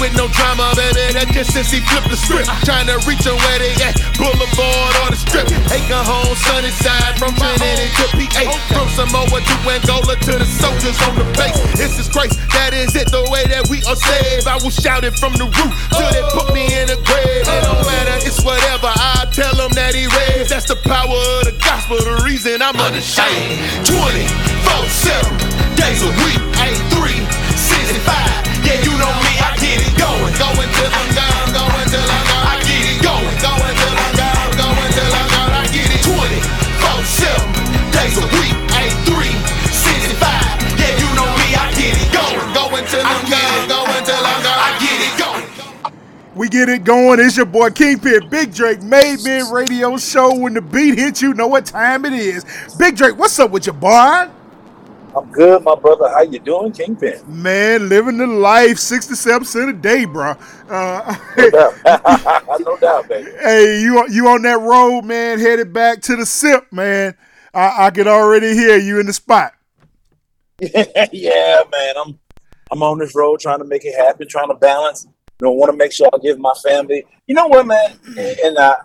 with no drama, baby. That just since he flipped the script. Trying to reach them where they at. Boulevard or the strip. Acre home, sunny side from Trinity to PA. From Samoa to Angola to the soldiers on the base. This is Christ, that is it, the way that we are saved. I will shout it from the roof till they put me in the grave. It don't matter, it's whatever. I tell them that he raised. That's the power of the gospel, the reason I'm unashamed. 24 7 days a week, 8 3 65. Yeah, you know me, I get it going. Going till I'm gone, going till I'm gone. I get it going. Going till I'm gone, going till I'm gone. I get it 24 7 days a week, 8 3 65. Yeah, you know me, I get it going. Going till I'm gone, going till I'm gone. I get it going. We get it going. It's your boy Kingpin, Big Drake, Made Men Radio Show. When the beat hits, you know what time it is. Big Drake, what's up with your boy? I'm good, my brother. How you doing, Kingpin? Man, living the life, 67 cent a day, bro. Uh, No doubt, no doubt, baby. hey, you you on that road, man, headed back to the SIP, man. I, I can already hear you in the spot. yeah, man. I'm I'm on this road trying to make it happen, trying to balance. You know, want to make sure I give my family. You know what, man? And uh,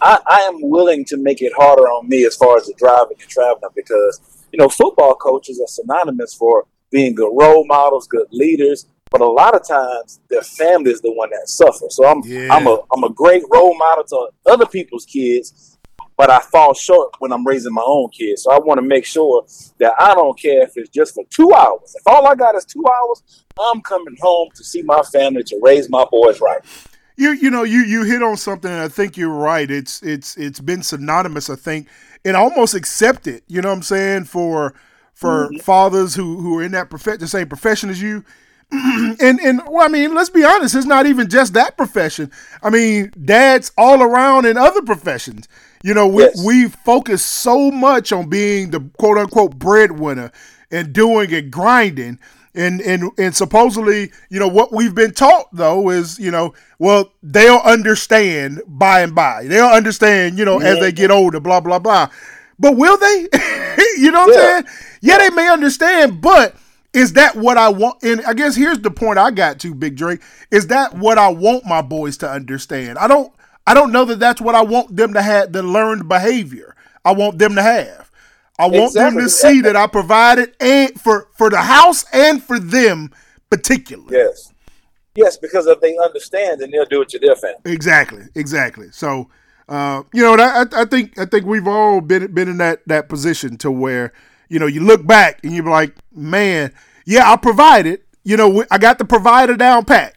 I I am willing to make it harder on me as far as the driving and traveling because you know football coaches are synonymous for being good role models, good leaders. But a lot of times, their family is the one that suffers. So I'm Yeah. I'm a I'm a great role model to other people's kids, but I fall short when I'm raising my own kids. So I want to make sure that I don't care if it's just for two hours. If all I got is two hours, I'm coming home to see my family to raise my boys right. You you know you you hit on something. And I think you're right. It's it's it's been synonymous. I think and almost accept it. You know what I'm saying for for mm-hmm. fathers who who are in that prof- the same profession as you. and and well, I mean, let's be honest. It's not even just that profession. I mean, dads all around in other professions. You know, we Yes. we focus so much on being the quote unquote breadwinner and doing and grinding. And, and and supposedly, you know, what we've been taught though is, you know, well, they'll understand by and by. They'll understand, you know, as they get older, blah blah blah. But will they? you know what Yeah. I'm saying? Yeah, they may understand, but is that what I want? And I guess here's the point I got to, Big Drake. Is that what I want my boys to understand? I don't. I don't know that that's what I want them to have. The learned behavior I want them to have. I want them to see that I provided and for for the house and for them particularly. Yes. Yes, because if they understand, then they'll do it to their family. Exactly, exactly. So, uh, you know, I, I think I think we've all been been in that that position to where you know you look back and you're like, man, yeah, I provided. You know, I got the provider down pat.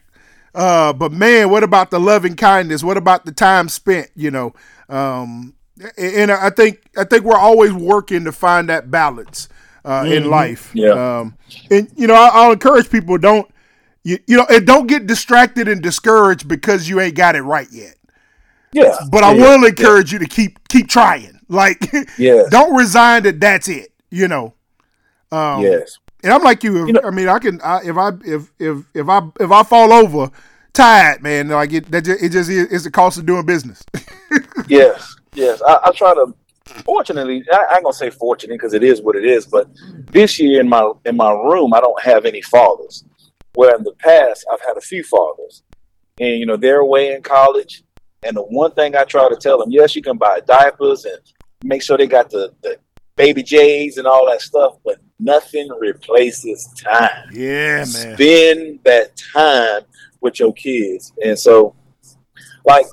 Uh, but man, what about the loving kindness? What about the time spent? You know, um, and I think I think we're always working to find that balance uh, in life. Yeah. Um, and you know, I, I'll encourage people don't you, you know, and don't get distracted and discouraged because you ain't got it right yet. Yeah. But I yeah, will encourage you to keep keep trying. Like, Yes. don't resign that that's it. You know. Um, Yes. And I'm like you. If, You know- I mean, I can. I, if I if if if I if I fall over tired, man, like it that just, it just is it's the cost of doing business. Yes, yes. I, I try to. Fortunately, I, I ain't gonna say fortunate because it is what it is. But this year in my in my room, I don't have any fathers. Where in the past, I've had a few fathers, and you know they're away in college. And the one thing I try to tell them, yes, you can buy diapers and make sure they got the, the baby J's and all that stuff, but nothing replaces time yeah, man. spend that time with your kids. And so, like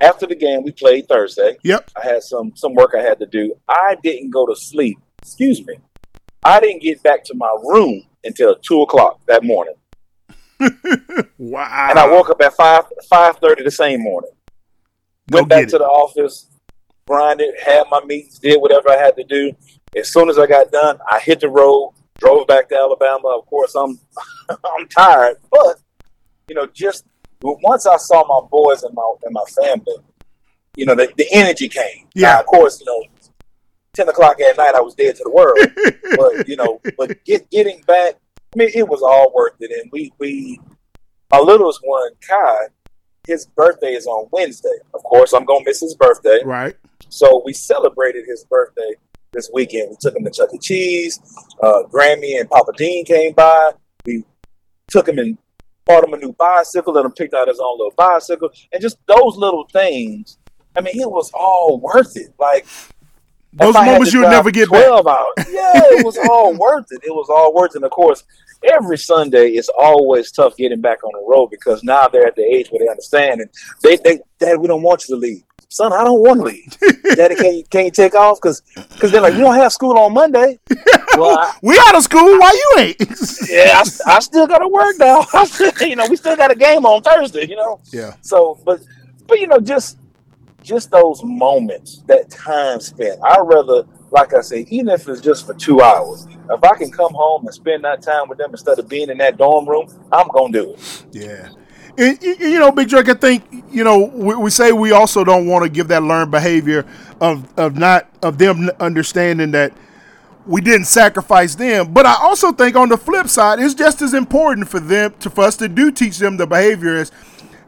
after the game, we played Thursday. Yep. I had some some work I had to do. I didn't go to sleep. Excuse me. I didn't get back to my room until two o'clock that morning, Wow. and I woke up at five five thirty the same morning. Went back to it. the office, grinded, had my meetings, did whatever I had to do. As soon as I got done, I hit the road, drove back to Alabama. Of course, I'm I'm tired, but you know, just once I saw my boys and my and my family, you know, the, the energy came. Yeah. Now, of course, you know, ten o'clock at night, I was dead to the world. but you know, but get, getting back I mean, it was all worth it. And we, we, our littlest one, Kai, his birthday is on Wednesday. Of course, I'm gonna miss his birthday. Right. So we celebrated his birthday this weekend. We took him to Chuck E. Cheese. Uh, Grammy and Papa Dean came by. We took him and bought him a new bicycle. Let him pick out his own little bicycle, and just those little things. I mean, it was all worth it. Like those moments you'll never get 12 back. Hours, yeah, it was all worth it. It was all worth it. And of course, every Sunday it's always tough getting back on the road because now they're at the age where they understand and they, they, Dad, we don't want you to leave. Son, I don't want to leave. Daddy, can you, can you take off? Because because they're like, we don't have school on Monday. Well, I, we out of school. Why you ain't? yeah, I, I still got to work now. you know, we still got a game on Thursday. You know. Yeah. So, but but you know, just just those moments, that time spent. I'd rather, like I say, even if it's just for two hours, if I can come home and spend that time with them instead of being in that dorm room, I'm gonna do it. Yeah. And, you know, Big Drake, I think you know we, we say we also don't want to give that learned behavior of of not of them understanding that we didn't sacrifice them. But I also think on the flip side, it's just as important for them to for us to do teach them the behavior as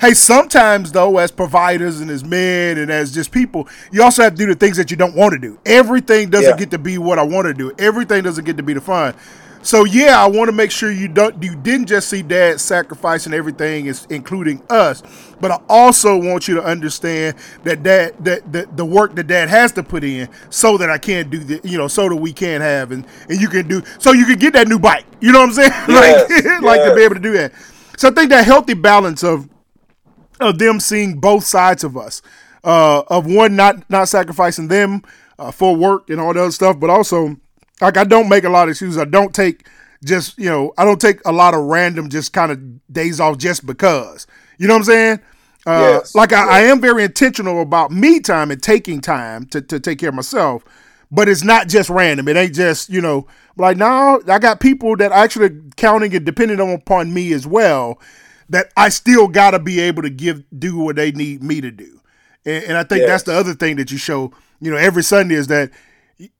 Hey, sometimes though, as providers and as men and as just people, you also have to do the things that you don't want to do. Everything doesn't yeah. get to be what I want to do. Everything doesn't get to be the fun. So yeah, I want to make sure you don't you didn't just see dad sacrificing everything, is including us, but I also want you to understand that dad that, that the work that dad has to put in so that I can do the you know so that we can have and and you can do so you can get that new bike. You know what I'm saying? Yes, like yes. like to be able to do that. So I think that healthy balance of of them seeing both sides of us, uh, of one not not sacrificing them uh, for work and all that other stuff, but also like I don't make a lot of excuses. I don't take just you know I don't take a lot of random just kind of days off just because. You know what I'm saying? Uh, yes. Like I, I, am very intentional about me time and taking time to, to take care of myself, but it's not just random. It ain't just you know like now I got people that actually counting and depending upon me as well that I still got to be able to give do what they need me to do. And, and I think yes. that's the other thing that you show, you know, every Sunday is that,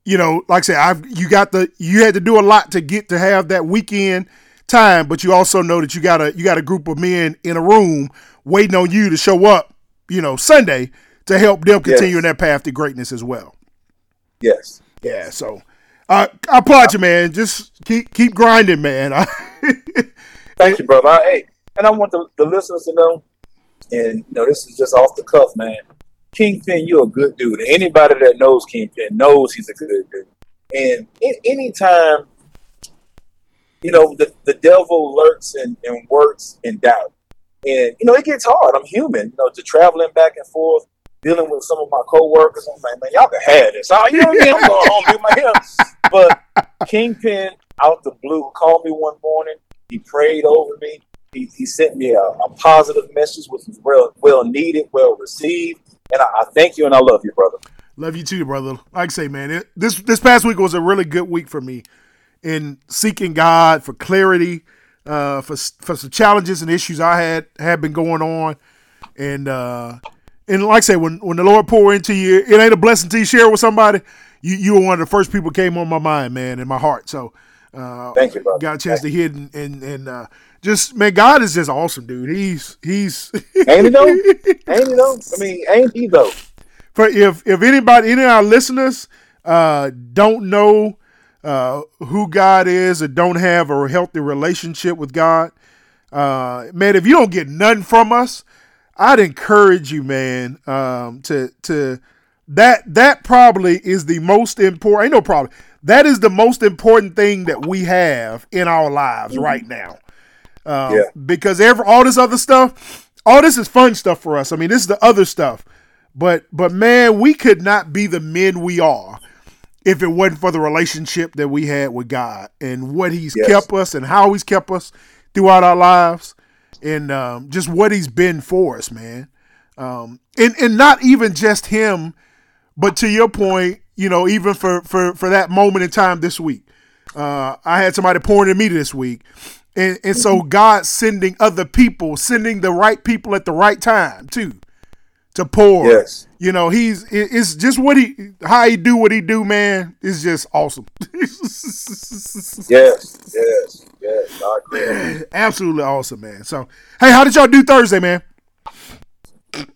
you know, like I said, I've you got the you had to do a lot to get to have that weekend time, but you also know that you got a you got a group of men in a room waiting on you to show up, you know, Sunday to help them continue yes. in that path to greatness as well. Yes. Yeah. So, uh, I applaud you, man. Just keep keep grinding, man. Thank you, brother. Hey, and I want the, the listeners to know, and you know, this is just off the cuff, man. Kingpin, you're a good dude. Anybody that knows Kingpin knows he's a good dude. And in, anytime, you know, the, the devil lurks and, and works in doubt. And, you know, it gets hard. I'm human, you know, to traveling back and forth, dealing with some of my coworkers. I'm like, man, y'all can have this. Oh, you know what I mean? I'm going home, do my hair. But Kingpin, out the blue, called me one morning. He prayed over me. He, he sent me a, a positive message, which was well, well needed, well received. And I, I, thank you and I love you, brother. Love you too, brother. Like I say, man, it, this this past week was a really good week for me in seeking God for clarity, uh, for for some challenges and issues I had had been going on, and uh, and like I say, when when the Lord pour into you, it ain't a blessing to share with somebody. You you were one of the first people came on my mind, man, in my heart. So uh, thank you, brother. Got a chance thank to hear and and, and uh, just man, God is just awesome, dude. He's he's ain't he though? Ain't he though? I mean, ain't he though? For if if anybody, any of our listeners, uh, don't know uh, who God is or don't have a healthy relationship with God, uh, man, if you don't get nothing from us, I'd encourage you, man, um, to to that that probably is the most important. Ain't no problem. That is the most important thing that we have in our lives mm-hmm. right now. Um, yeah. Because every all this other stuff, all this is fun stuff for us. I mean, this is the other stuff. But but man, we could not be the men we are if it wasn't for the relationship that we had with God and what He's yes. kept us and how He's kept us throughout our lives and um, just what He's been for us, man. Um, and and not even just Him, but to your point, you know, even for for for that moment in time this week, uh, I had somebody pouring in me this week and, and so mm-hmm. God sending other people, sending the right people at the right time too, to pour. Yes. You know, he's it's just what he how he do what he do, man, is just awesome. yes, yes, yes. I agree. Absolutely awesome, man. So, hey, how did y'all do Thursday, man?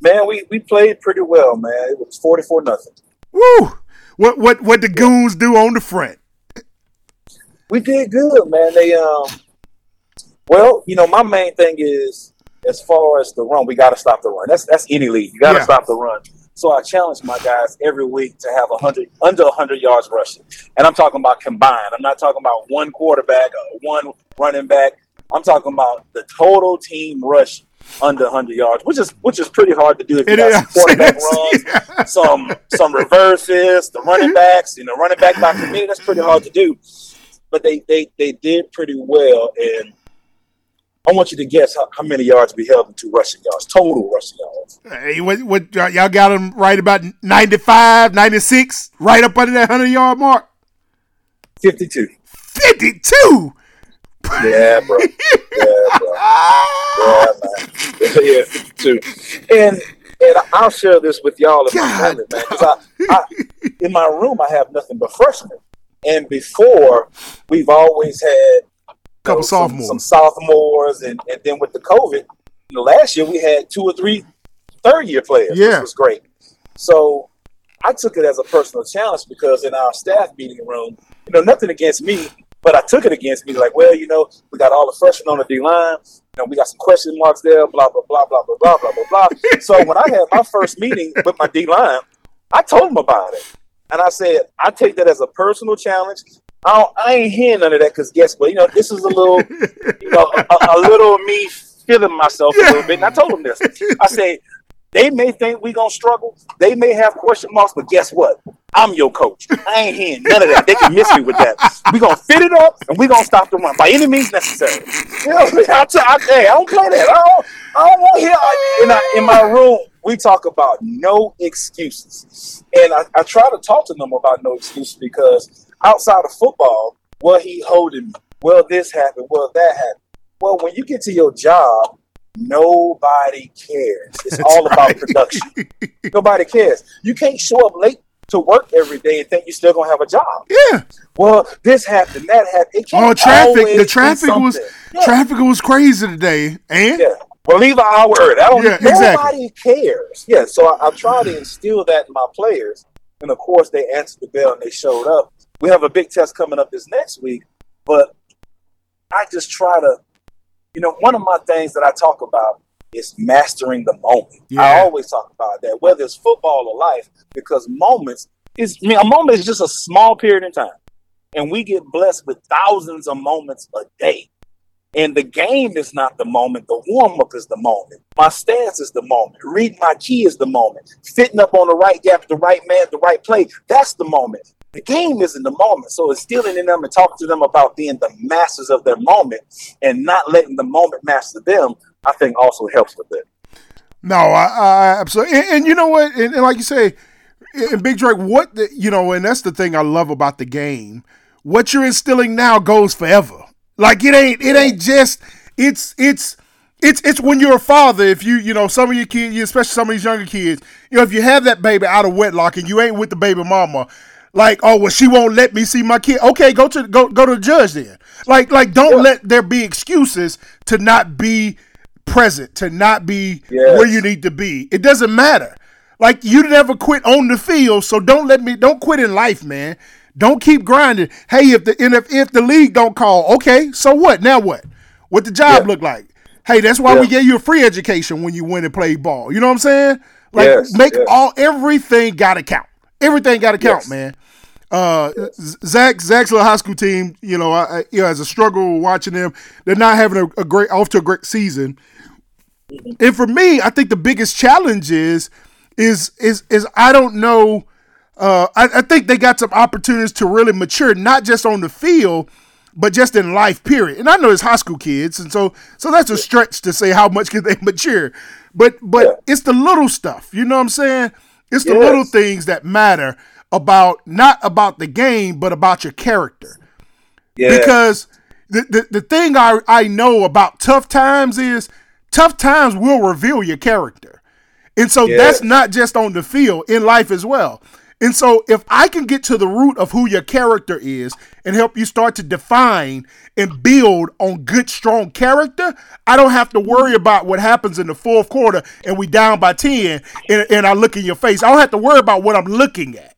Man, we, we played pretty well, man. It was forty four nothing. Woo! What what what the goons do on the front? We did good, man. They um, well, you know, my main thing is as far as the run, we got to stop the run. That's that's any league. You got to Yeah. stop the run. So I challenge my guys every week to have a hundred under a hundred yards rushing, and I'm talking about combined. I'm not talking about one quarterback or one running back. I'm talking about the total team rush under 100 yards, which is which is pretty hard to do if you It got some quarterback runs, some some reverses, the running backs, you know, running back by committee. That's pretty hard to do. But they they they did pretty well, and I want you to guess how, how many yards we held to rushing yards, total rushing yards. Hey, what, what y'all y'all got them right about 95, 96, right up under that 100 yard mark? 52. 52. Yeah, bro. Yeah, bro. Yeah, man. Yeah, 52. And and I'll share this with y'all in my family, man. 'cause I, I, in my room, I have nothing but freshmen. And before, we've always had a Couple know, some- sophomores. some, sophomores, and, and then with the COVID, you know, last year we had two or three third year players, Yeah. which was great. So I took it as a personal challenge because in our staff meeting room, you know, nothing against me, but I took it against me. Like, well, you know, we got all the freshmen on the D line. You know, we got some question marks there. Blah blah blah blah blah blah blah blah blah. so when I had my first meeting with my D line, I told them about it, and I said I take that as a personal challenge. I, don't, I ain't hearing none of that because guess what? You know, this is a little, you know, a, a little me feeling myself a little bit. And I told them this. I said, they may think we gonna struggle. They may have question marks, but guess what? I'm your coach. I ain't hearing none of that. They can miss me with that. We gonna fit it up and we gonna stop the run by any means necessary. You know, I, t- I, hey, I don't play that. I don't. I don't want to hear. In, I, in my room, we talk about no excuses, and I, I try to talk to them about no excuses because outside of football, well, he holding me. Well, this happened. Well, that happened. Well, when you get to your job, nobody cares. It's all about production. Nobody cares. You can't show up late to work every day and think you're still gonna have a job. Yeah. Well, this happened, that happened. Oh, traffic. The traffic was. Yeah. traffic was crazy today. And Yeah. Well, leave an hour early. I don't. Yeah, nobody exactly. cares. Yeah. So I, I try to instill that in my players, and of course they answered the bell and they showed up. We have a big test coming up this next week, but I just try to, you know, one of my things that I talk about is mastering the moment. I always talk about that, whether it's football or life, because moments is. I mean, a moment is just a small period in time, and we get blessed with thousands of moments a day. And the game is not the moment. The warm up is the moment. My stance is the moment. Reading my key is the moment. Fitting up on the right gap, the right man, the right play. That's the moment. The game isn't the moment. So instilling in them and talking to them about being the masters of their moment and not letting the moment master them, I think also helps with it. No, I, I absolutely. And, and you know what? And, and like you say, and Big Drake, what the, you know, and that's the thing I love about the game. What you're instilling now goes forever. Like it ain't, it ain't just. It's, it's, it's, it's when you're a father. If you, you know, some of your kids, especially some of these younger kids, you know, if you have that baby out of wedlock and you ain't with the baby mama, like, oh well, she won't let me see my kid. Okay, go to go go to the judge then. Like, like, don't let there be excuses to not be present, to not be Yes. where you need to be. It doesn't matter. Like you never quit on the field, so don't let me don't quit in life, man. Don't keep grinding. Hey, if the and if, if the league don't call, okay, so what? Now what? What the job Yeah. look like? Hey, that's why we Yeah. gave you a free education when you went and played ball. You know what I'm saying? Like Yes, make yes. all everything gotta count. Everything gotta count, Yes. man. Uh, Zach Zach's little high school team, you know, I, I, you know, as a struggle watching them, they're not having a, a great off to a great season. And for me, I think the biggest challenge is is is is I don't know. Uh, I, I think they got some opportunities to really mature, not just on the field, but just in life. Period. And I know it's high school kids, and so so that's a stretch to say how much can they mature. But but Yeah. it's the little stuff. You know what I'm saying? It's the Yes. little things that matter about not about the game, but about your character Yeah. because the, the, the thing I, I know about tough times is tough times will reveal your character. And so Yes. that's not just on the field, in life as well. And so, if I can get to the root of who your character is and help you start to define and build on good, strong character, I don't have to worry about what happens in the fourth quarter and we down by 10 and, and I look in your face. I don't have to worry about what I'm looking at.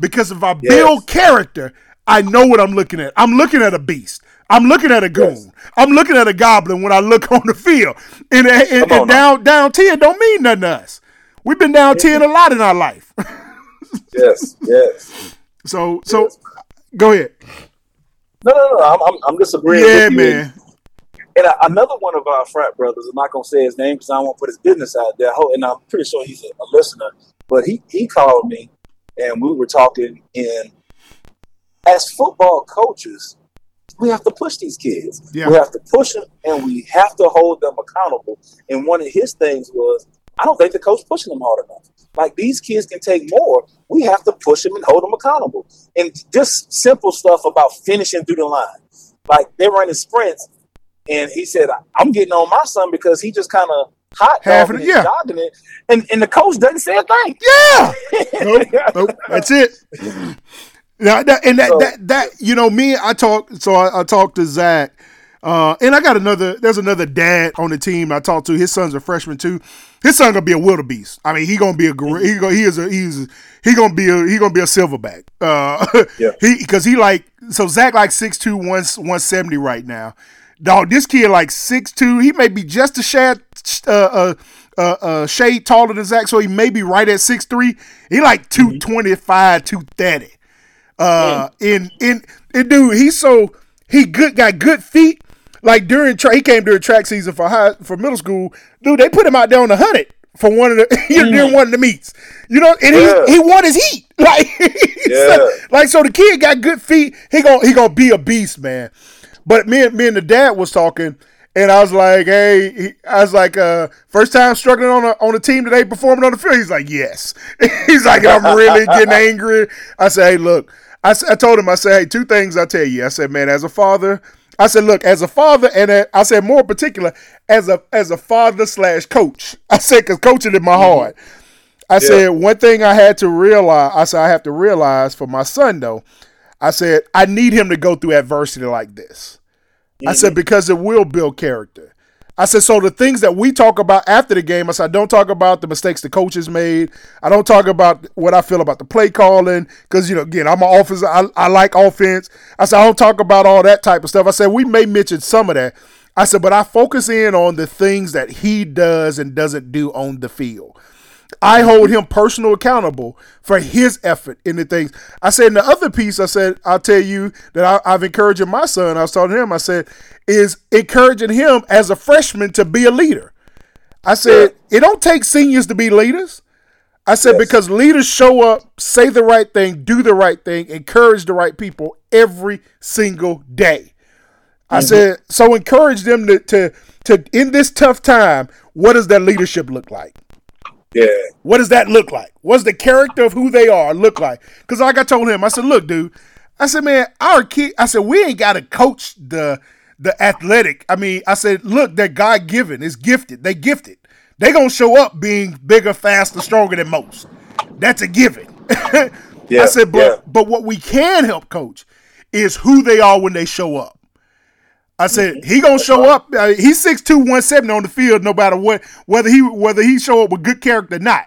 Because if I build character, I know what I'm looking at. I'm looking at a beast. I'm looking at a goon. Yes. I'm looking at a goblin when I look on the field. And, and, and down down 10 don't mean nothing to us. We've been down 10 a lot in our life. yes, yes. So, so yes. go ahead. No, no, no. I'm, I'm, I'm just agreeing. Yeah, man. And uh, another one of our frat brothers, I'm not gonna say his name because I to put his business out there. And I'm pretty sure he's a, a listener. But he he called me, and we were talking. And as football coaches, we have to push these kids. Yeah. We have to push them, and we have to hold them accountable. And one of his things was, I don't think the coach pushing them hard enough. Like these kids can take more. We have to push them and hold them accountable. And just simple stuff about finishing through the line. Like they're running sprints, and he said, "I'm getting on my son because he just kind of hot dogging it, yeah. jogging it, and and the coach doesn't say a thing. Yeah, nope, nope, that's it. Now, that, and that, so, that that you know me, I talk. So I, I talked to Zach, uh, and I got another. There's another dad on the team I talked to. His son's a freshman too his son gonna be a wildebeest. I mean, he gonna be a he he is a he's he gonna be a he gonna be a silverback. Uh, yeah. he because he like so Zach like 6'2", 170 right now. Dog, this kid like six two. He may be just a shade uh, uh, uh, uh, shade taller than Zach, so he may be right at six three. He like two twenty five, two thirty. Uh, in in in dude, he's so he good got good feet like during tra- he came during track season for high for middle school. Dude, they put him out there on the hundred for one of the mm. during one of the meets. You know, and yeah. he he won his heat. Like, yeah. so, like so the kid got good feet. He gonna he gonna be a beast, man. But me and me and the dad was talking. And I was like, hey, he, I was like, uh, first time struggling on a on a team today performing on the field. He's like, yes. He's like, I'm really getting angry. I said, hey, look, I, I told him, I said, hey, two things I tell you. I said, man, as a father, I said, look, as a father, and a, I said more in particular, as a as a father slash coach. I said because coaching in my mm-hmm. heart. I yeah. said one thing I had to realize. I said I have to realize for my son though. I said I need him to go through adversity like this. Mm-hmm. I said mm-hmm. because it will build character. I said, so the things that we talk about after the game, I said, I don't talk about the mistakes the coaches made. I don't talk about what I feel about the play calling because, you know, again, I'm an offense. I, I like offense. I said, I don't talk about all that type of stuff. I said, we may mention some of that. I said, but I focus in on the things that he does and doesn't do on the field. I hold him personal accountable for his effort in the things. I said in the other piece, I said, I'll tell you that I, have encouraged my son. I was telling him, I said, is encouraging him as a freshman to be a leader. I said, yeah. it don't take seniors to be leaders. I said, yes. because leaders show up, say the right thing, do the right thing, encourage the right people every single day. I mm-hmm. said, so encourage them to, to, to, in this tough time, what does that leadership look like? Yeah. What does that look like? What's the character of who they are look like? Because like I told him, I said, look, dude, I said, man, our kid, I said, we ain't got to coach the the athletic. I mean, I said, look, they're God given, is gifted. They gifted. They gonna show up being bigger, faster, stronger than most. That's a given. yeah, I said, but yeah. but what we can help coach is who they are when they show up. I said he gonna show up. He's 6'2", 170 on the field, no matter what, whether he whether he show up with good character or not.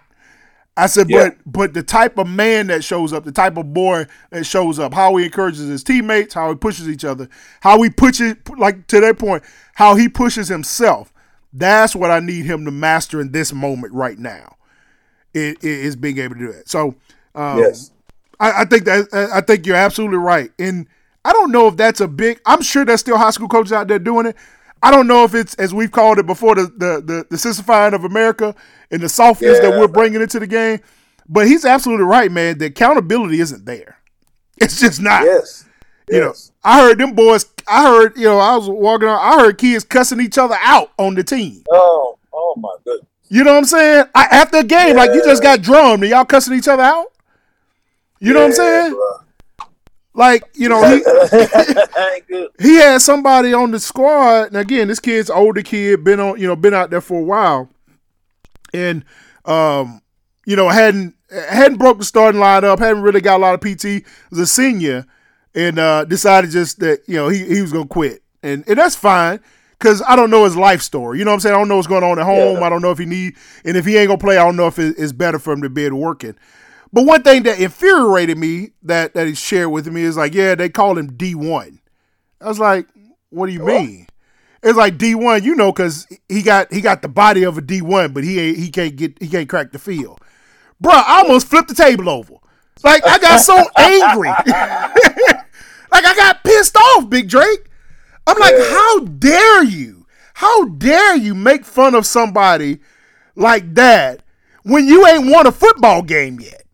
I said, yeah. but but the type of man that shows up, the type of boy that shows up, how he encourages his teammates, how he pushes each other, how he pushes, like to that point, how he pushes himself. That's what I need him to master in this moment right now. It, is being able to do it. So, um, yes, I, I think that I think you're absolutely right. And I don't know if that's a big. I'm sure there's still high school coaches out there doing it. I don't know if it's as we've called it before the the the, the sissifying of America and the softness yeah. that we're bringing into the game. But he's absolutely right, man. The accountability isn't there. It's just not. Yes. You yes. know, I heard them boys. I heard, you know, I was walking on. I heard kids cussing each other out on the team. Oh, oh my goodness. You know what I'm saying? I, after a game, yeah. like you just got drummed and y'all cussing each other out. You yeah, know what I'm saying? Bro. Like, you know, he, he had somebody on the squad. And again, this kid's older kid, been on, you know, been out there for a while. And um, you know, hadn't hadn't broke the starting lineup, hadn't really got a lot of PT, was a senior, and uh, decided just that you know he, he was gonna quit, and and that's fine because I don't know his life story. You know what I'm saying? I don't know what's going on at home. Yeah. I don't know if he need, and if he ain't gonna play, I don't know if it's better for him to be working. But one thing that infuriated me that that he shared with me is like, yeah, they call him D1. I was like, what do you mean? It's like D1, you know, because he got he got the body of a D1, but he ain't he can't get he can't crack the field. Bro, I almost flipped the table over. Like I got so angry. like I got pissed off, Big Drake. I'm like, how dare you? How dare you make fun of somebody like that when you ain't won a football game yet?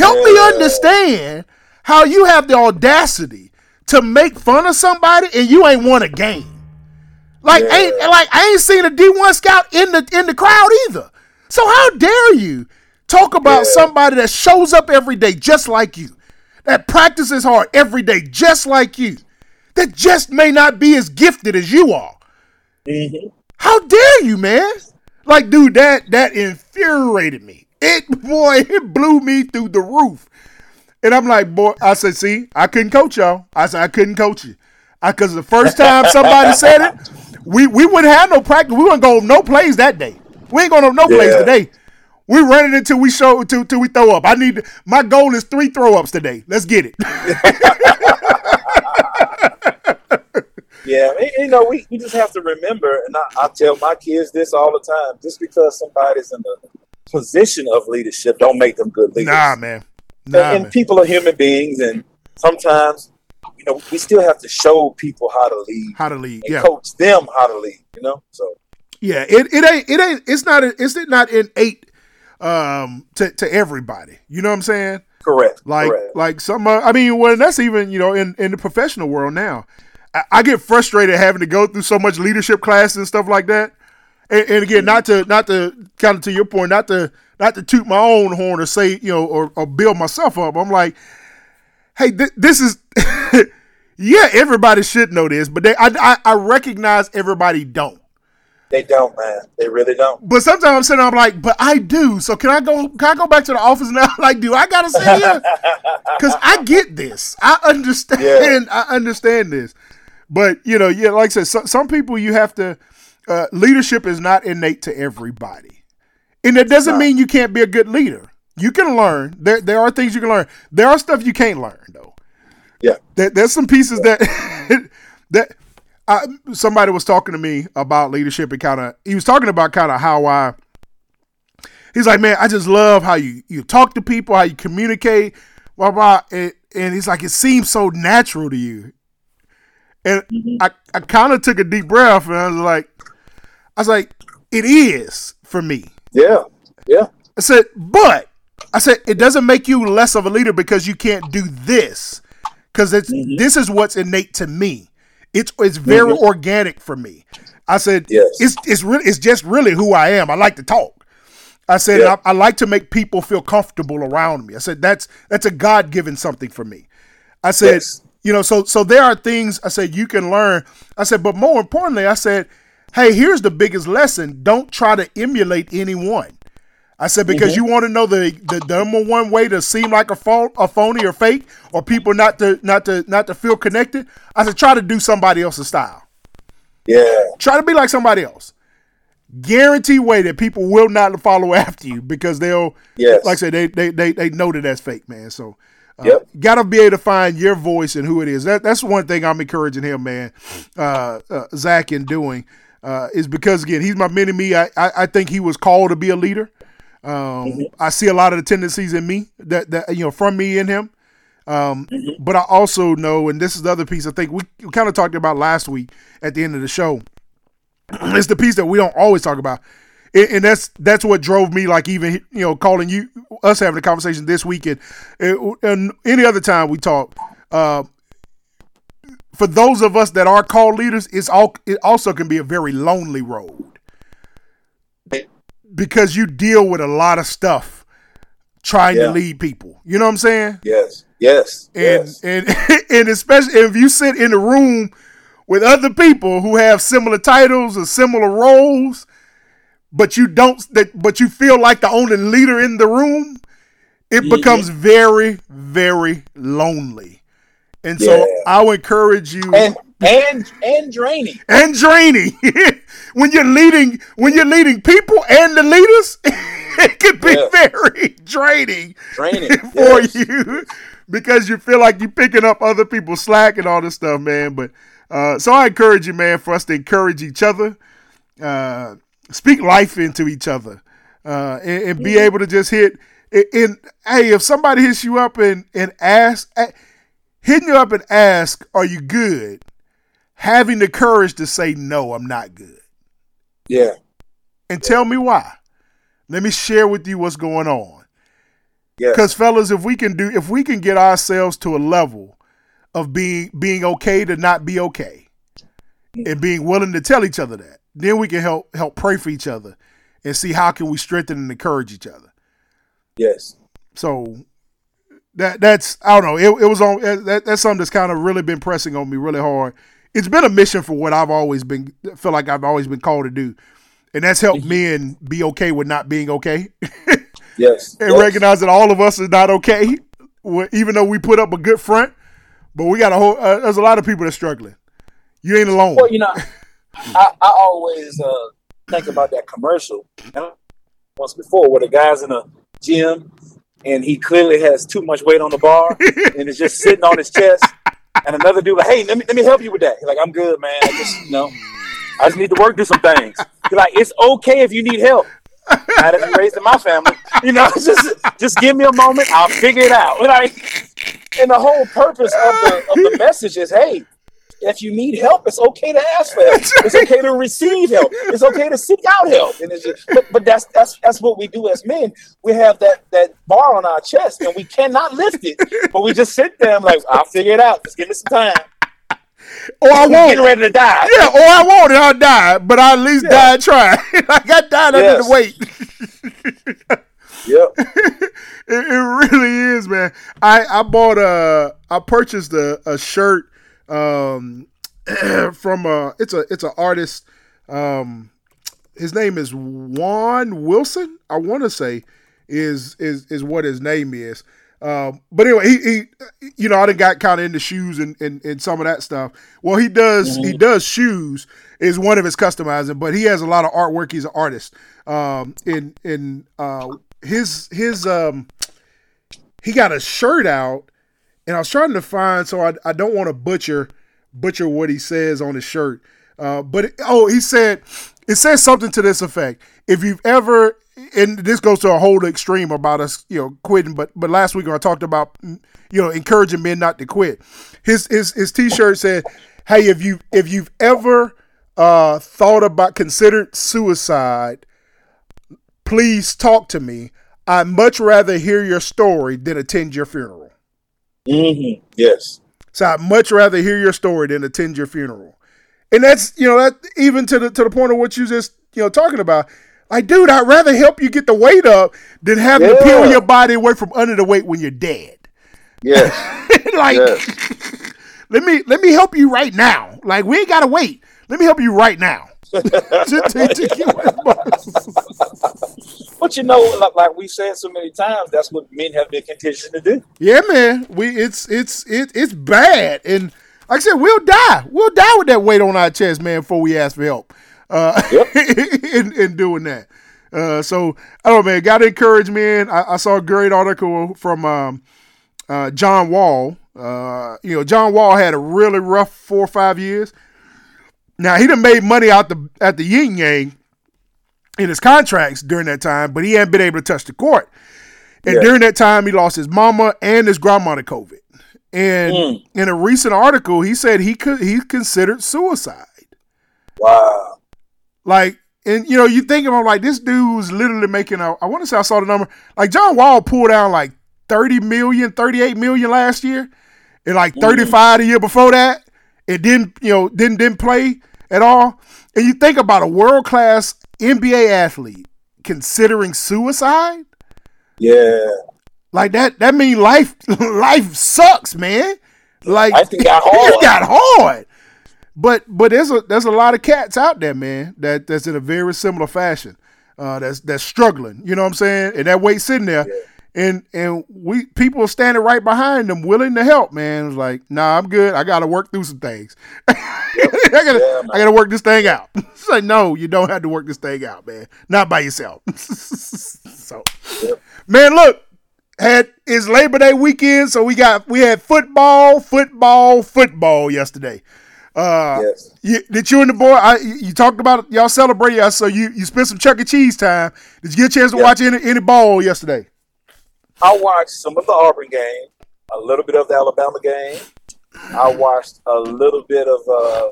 Help me understand how you have the audacity to make fun of somebody and you ain't won a game. Like yeah. ain't like I ain't seen a D1 scout in the in the crowd either. So how dare you talk about yeah. somebody that shows up every day just like you, that practices hard every day just like you, that just may not be as gifted as you are. Mm-hmm. How dare you, man? Like, dude, that that infuriated me. It boy, it blew me through the roof. And I'm like, boy, I said, see, I couldn't coach y'all. I said I couldn't coach you. Because the first time somebody said it, we we wouldn't have no practice. We wouldn't go no plays that day. We ain't going to no yeah. plays today. We run it until we show until, until we throw up. I need my goal is three throw ups today. Let's get it. Yeah, you know, we, we just have to remember, and I, I, tell my kids this all the time: just because somebody's in the position of leadership, don't make them good leaders. Nah, man. Nah, and, and man. people are human beings, and sometimes, you know, we still have to show people how to lead, how to lead, yeah, coach them how to lead. You know, so yeah, it, it ain't it ain't it's not it's not innate um to to everybody. You know what I'm saying? Correct. Like correct. like some uh, I mean, well, that's even you know in in the professional world now. I, I get frustrated having to go through so much leadership classes and stuff like that. And, and, again, not to not to kind of to your point, not to not to toot my own horn or say you know or, or build myself up. I'm like, hey, th- this is yeah, everybody should know this, but they I, I, I recognize everybody don't. They don't, man. They really don't. But sometimes I'm sitting, I'm like, but I do. So can I go? Can I go back to the office now? like, do I gotta say here? Because I get this. I understand. Yeah. I understand this. But you know, yeah, like I said, so, some people you have to. Uh, leadership is not innate to everybody, and it doesn't mean you can't be a good leader. You can learn. There, there are things you can learn. There are stuff you can't learn though. Yeah, there, there's some pieces yeah. that that I, somebody was talking to me about leadership and kind of he was talking about kind of how I. He's like, man, I just love how you you talk to people, how you communicate, blah blah, and, and he's like, it seems so natural to you. And mm-hmm. I, I kind of took a deep breath and I was like, I was like, it is for me. Yeah. Yeah. I said, but I said, it doesn't make you less of a leader because you can't do this. Because it's mm-hmm. this is what's innate to me. It's it's very mm-hmm. organic for me. I said, yes. it's it's really it's just really who I am. I like to talk. I said yeah. I, I, like to make people feel comfortable around me. I said that's that's a God given something for me. I said yes. You know, so so there are things I said you can learn. I said, but more importantly, I said, hey, here's the biggest lesson: don't try to emulate anyone. I said because mm-hmm. you want to know the, the number one way to seem like a a phony or fake, or people not to not to not to feel connected. I said try to do somebody else's style. Yeah. Try to be like somebody else. Guarantee way that people will not follow after you because they'll, yes. like I said, they they they, they know that that's fake, man. So uh, yep. Got to be able to find your voice and who it is. That, that's one thing I'm encouraging him, man, uh, uh, Zach, in doing uh, is because again he's my mini me. I, I, I think he was called to be a leader. Um, mm-hmm. I see a lot of the tendencies in me that that you know from me in him. Um, mm-hmm. But I also know, and this is the other piece I think we kind of talked about last week at the end of the show. it's the piece that we don't always talk about and that's that's what drove me like even you know calling you us having a conversation this weekend and any other time we talk uh, for those of us that are called leaders it's all it also can be a very lonely road because you deal with a lot of stuff trying yeah. to lead people you know what i'm saying yes yes and yes. and and especially if you sit in the room with other people who have similar titles or similar roles but you don't that but you feel like the only leader in the room it becomes very, very lonely. And so Yeah. I would encourage you and and and draining. and draining when you're leading when you're leading people and the leaders it can be Yeah. very draining Draining, for yes. you because you feel like you're picking up other people's slack and all this stuff man but uh, so i encourage you man for us to encourage each other uh, speak life into each other uh, and, and be able to just hit and, and hey if somebody hits you up and and ask eh, hitting you up and ask are you good? Having the courage to say no i'm not good. Yeah. and tell me why. Let me share with you what's going on. Yeah. because fellas if we can do if we can get ourselves to a level of being being okay to not be okay and being willing to tell each other that then we can help help pray for each other and see how can we strengthen and encourage each other. Yes. so that that's I don't know. It, it was on that, that's something that's kind of really been pressing on me really hard. It's been a mission for what I've always been feel like I've always been called to do, and that's helped men be okay with not being okay Yes. and yes. recognize that all of us is not okay, even though we put up a good front. But we got a whole. Uh, there's a lot of people that's struggling. You ain't alone. Well, you know, I, I always uh, think about that commercial you know, once before where the guy's in a gym and he clearly has too much weight on the bar and it's just sitting on his chest. And another dude like, hey, let me let me help you with that. Like, I'm good, man. I just you know, I just need to work through some things. He's like, it's okay if you need help. I didn't raised in my family. You know, just just give me a moment, I'll figure it out. Like and the whole purpose of the of the message is, hey, if you need help, it's okay to ask for help. It's okay to receive help. It's okay to seek out help. And it's just, but, but that's that's that's what we do as men. We have that that bar on our chest, and we cannot lift it. But we just sit there and like, I'll figure it out. Just give me some time. or I won't. getting ready to die. Yeah, or I won't, and I'll die. But I at least Yeah. die trying. I got died under Yes. the weight. Yep. it, it really is, man. I I bought a I purchased a, a shirt um from a it's a it's an artist um his name is Juan Wilson. I want to say is is is what his name is. Um, but anyway, he, he you know I done got kind of into shoes and, and and some of that stuff. Well, he does he does shoes is one of his customizing, but he has a lot of artwork. He's an artist. Um, in in uh his his um he got a shirt out and I was trying to find so I, I don't want to butcher butcher what he says on his shirt. Uh, but it, oh, he said it says something to this effect. If you've ever and this goes to a whole extreme about us, you know, quitting. But but last week I talked about you know encouraging men not to quit, his his his t-shirt said, "Hey, if you if you've ever uh, thought about considered suicide, please talk to me. I'd much rather hear your story than attend your funeral." Hmm Yes. So I'd much rather hear your story than attend your funeral. And that's you know that even to the to the point of what you just you know talking about. Like, dude, I'd rather help you get the weight up than having to peel your body away from under the weight when you're dead. Yes. like, yes. let me let me help you right now. Like, we ain't gotta wait. Let me help you right now. But you know, like, like we said so many times, that's what men have been conditioned to do. yeah, man. We it's it's it, it's bad. And like I said, we'll die. We'll die with that weight on our chest, man, before we ask for help. Uh, in, in doing that. Uh, so I don't know, man. Got to encourage, man. I, I saw a great article from um, uh, John Wall. Uh, you know, John Wall had a really rough four or five years. Now he done made money out the at the yin yang in his contracts during that time, but he hadn't been able to touch the court. And Yeah. during that time, he lost his mama and his grandma to COVID. And mm. in a recent article, he said he could he considered suicide. Wow. Like, and you know, you think about like this dude was literally making a. I want to say I saw the number. Like John Wall pulled down like 30 million, 38 million last year, and like mm. 35 the year before that. It didn't, you know, didn't didn't play at all. And you think about a world class NBA athlete considering suicide. Yeah. Like that, that mean life, life sucks, man. Like Life got hard. it got hard. But but there's a there's a lot of cats out there, man, that that's in a very similar fashion. Uh, that's that's struggling. You know what I'm saying? And that weight sitting there, and and we people standing right behind them, willing to help. Man, it was like, nah, I'm good. I got to work through some things. I gotta, Yeah, I gotta work this thing out. it's like, no, you don't have to work this thing out, man. Not by yourself. so, man, look, had is Labor Day weekend, so we got we had football, football, football yesterday. Uh, Yes. you, did you and the boy? I, you talked about y'all celebrating. So you you spent some Chuck E. Cheese time. Did you get a chance to watch any any ball yesterday? I watched some of the Auburn game, a little bit of the Alabama game. I watched a little bit of uh,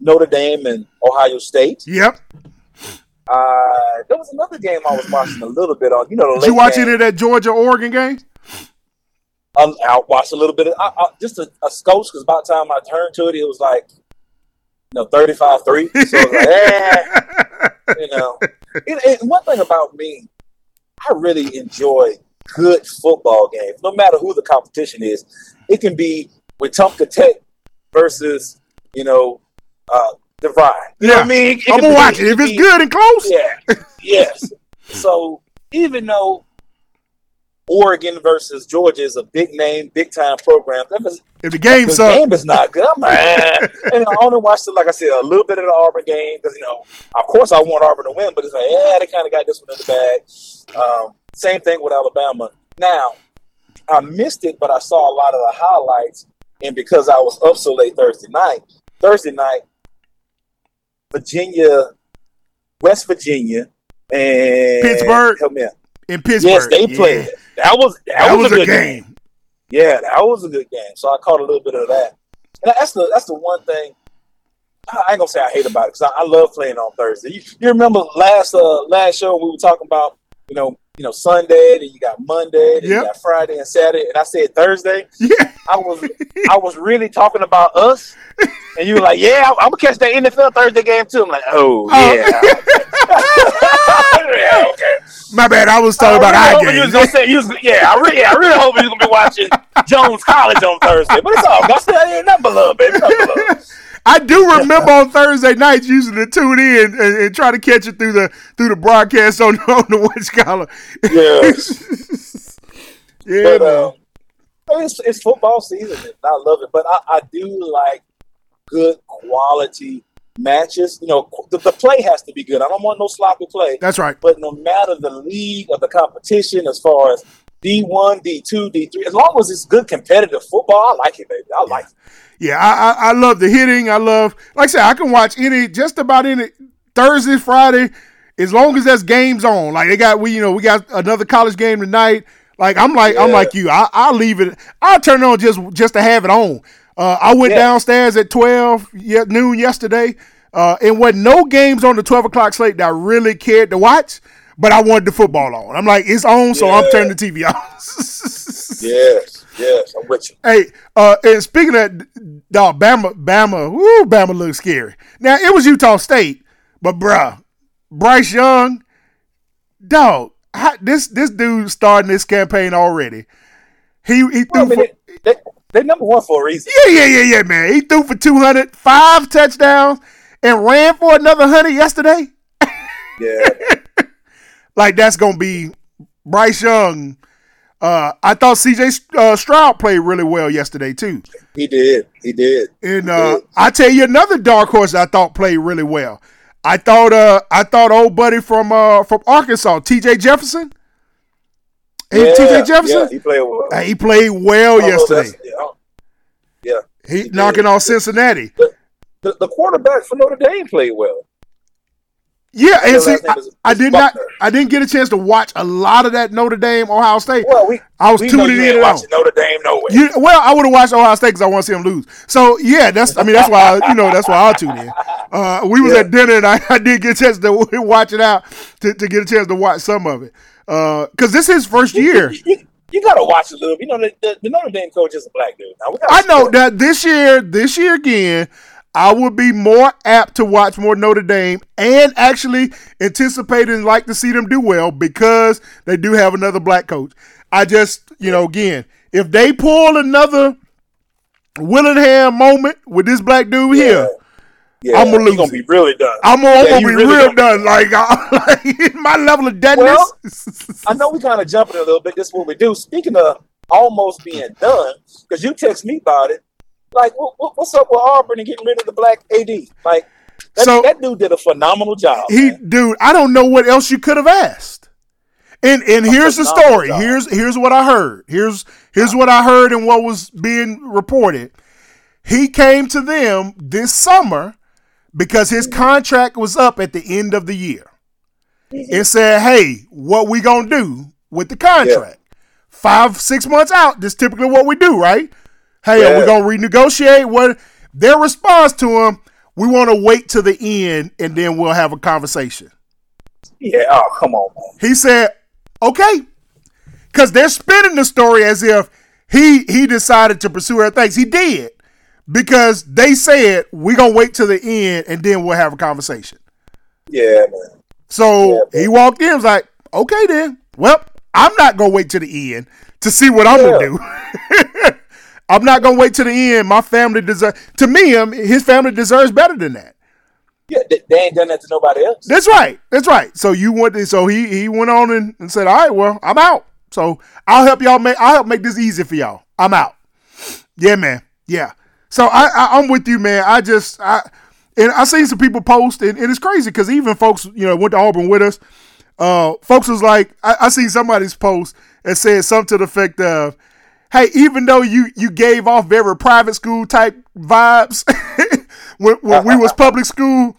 Notre Dame and Ohio State. Yep. Uh, there was another game I was watching a little bit on. You know, the Did you watch game. any of that Georgia Oregon game? I, I watched a little bit of I, I, just a, a scotch because by the time I turned to it, it was like, you know, 35 3. So I was like, eh, you know. And, and one thing about me, I really enjoy good football games, no matter who the competition is. It can be with Tumka Tech versus, you know, uh, Ride. You know what I mean? I'm gonna watch it if it's good and close. yeah. Yes. So even though Oregon versus Georgia is a big name, big time program, that was, If the game the sucks, game is not good. Like, eh. and I only watched it, like I said, a little bit of the Auburn game because you know, of course, I want Auburn to win, but it's like, yeah, they kind of got this one in the bag. Um, same thing with Alabama. Now, I missed it, but I saw a lot of the highlights, and because I was up so late Thursday night, Thursday night, Virginia, West Virginia, and Pittsburgh? Help me out. in Pittsburgh, Yes, they yeah. played. That was that, That, was, was a good game. game. Yeah, that was a good game. So I caught a little bit of that. And that's the that's the one thing I ain't gonna say I hate about it because I, I love playing on Thursday. You, you remember last uh last show we were talking about you know you know Sunday, then you got Monday, then Yep. you got Friday and Saturday, and I said Thursday. Yeah, I was I was really talking about us, and you were like, "Yeah, I'm, gonna catch that NFL Thursday game too." I'm like, "Oh, Oh. yeah." yeah, okay. my bad. I was talking about I our really hoping you was gonna say you was, yeah, I really, I really hope you're gonna be watching Jones College on Thursday, but it's all. I still ain't nothing love, baby. Nothing love. I do remember on Thursday nights using to tune in and, and try to catch it through the through the broadcast on on the West Collar. Yes, yeah, but um, it's, it's football season, and I love it. But I, I do like good quality matches. You know, the, the play has to be good. I don't want no sloppy play. that's right. But no matter the league or the competition, as far as D one, D two, D three, as long as it's good competitive football, I like it, baby. I like it. Yeah, I, I I love the hitting. I love, like I said, I can watch any just about any Thursday, Friday, as long as that's games on. Like they got we, you know, we got another college game tonight. Like I'm like I'm like you. I I'll leave it. I'll turn it on just just to have it on. Uh, I went Yeah. downstairs at twelve noon yesterday, uh, and wasn't no games on the twelve o'clock slate that I really cared to watch. But I wanted the football on. I'm like, it's on, so I'm turning the TV off. Yes, yes, I'm with you. Hey, uh, and speaking of dog, Bama, Bama, woo, Bama looks scary. Now it was Utah State, but bruh, Bryce Young, dog, how, this this dude starting this campaign already. He he threw I mean, for, they, they, number one for a reason. yeah yeah yeah yeah man. He threw for 200, five touchdowns, and ran for another hundred yesterday. Yeah, Like that's gonna be Bryce Young. Uh, I thought C.J. Uh, Stroud played really well yesterday too. he did. He did. And uh, Yeah. I tell you another dark horse I thought played really well. I thought uh I thought old buddy from uh from Arkansas, T.J. Jefferson. Hey, Yeah, T.J. Jefferson, Yeah, he played well. He played well Oh, yesterday. yeah. Yeah. He did. knocking off Cincinnati. The, the quarterback for Notre Dame played well. Yeah, and see, I, is- I did not I didn't get a chance to watch a lot of that Notre Dame Ohio State. Well, we I was we tuning in and out. watching Notre Dame no way. You, well, I would have watched Ohio State because I want to see them lose. So yeah, that's I mean that's why I, you know that's why I'll tune in. Uh, we was Yeah. at dinner and I, I did get a chance to watch it out to, to get a chance to watch some of it because this is his first year. You gotta watch a little. You know, the, the, the Notre Dame coach is a black dude. Now, I know that this year, this year again, I would be more apt to watch more Notre Dame and actually anticipate and like to see them do well because they do have another black coach. I just, you know, again, if they pull another Willingham moment with this black dude here, Yeah, I'm gonna lose. gonna be really done. I'm gonna, I'm Yeah, gonna be really real done. Like, I, like my level of deadness. Well, I know we kind of jumping a little bit. This is what we do. Speaking of almost being done, because you text me about it. Like, what, what, what's up with Auburn and getting rid of the black AD? Like, that, So- that dude did a phenomenal job. he, man. dude, I don't know what else you could have asked. And and here's the story. job. Here's here's what I heard. Here's here's what I heard and what was being reported. He came to them this summer because his mm-hmm. contract was up at the end of the year. Mm-hmm. And said, "Hey, what we gonna do with the contract? Five, six months out. This typically what we do, right? Hey, are we Yeah. gonna renegotiate? What their response to him? We want to wait to the end and then we'll have a conversation. Yeah. Oh, come on, man. He said, "Okay," because they're spinning the story as if he he decided to pursue her things. He did because they said we're gonna wait to the end and then we'll have a conversation. Yeah, man. So Yeah, he walked in, was like, "Okay, then. Well, I'm not gonna wait to the end to see what I'm gonna do. I'm not gonna wait to the end. My family deserves. To me, um, his family deserves better than that. Yeah, they, they ain't done that to nobody else. That's right. That's right. So you went. So he he went on and, and said, "All right, well, I'm out. So I'll help y'all make. I'll help make this easy for y'all. I'm out. Yeah, man. Yeah. So I, I I'm with you, man. I just I and I seen some people post and, and it's crazy because even folks you know went to Auburn with us. Uh, folks was like, I, I seen somebody's post and said something to the effect of, "Hey, even though you you gave off very private school type vibes when, when we was public school,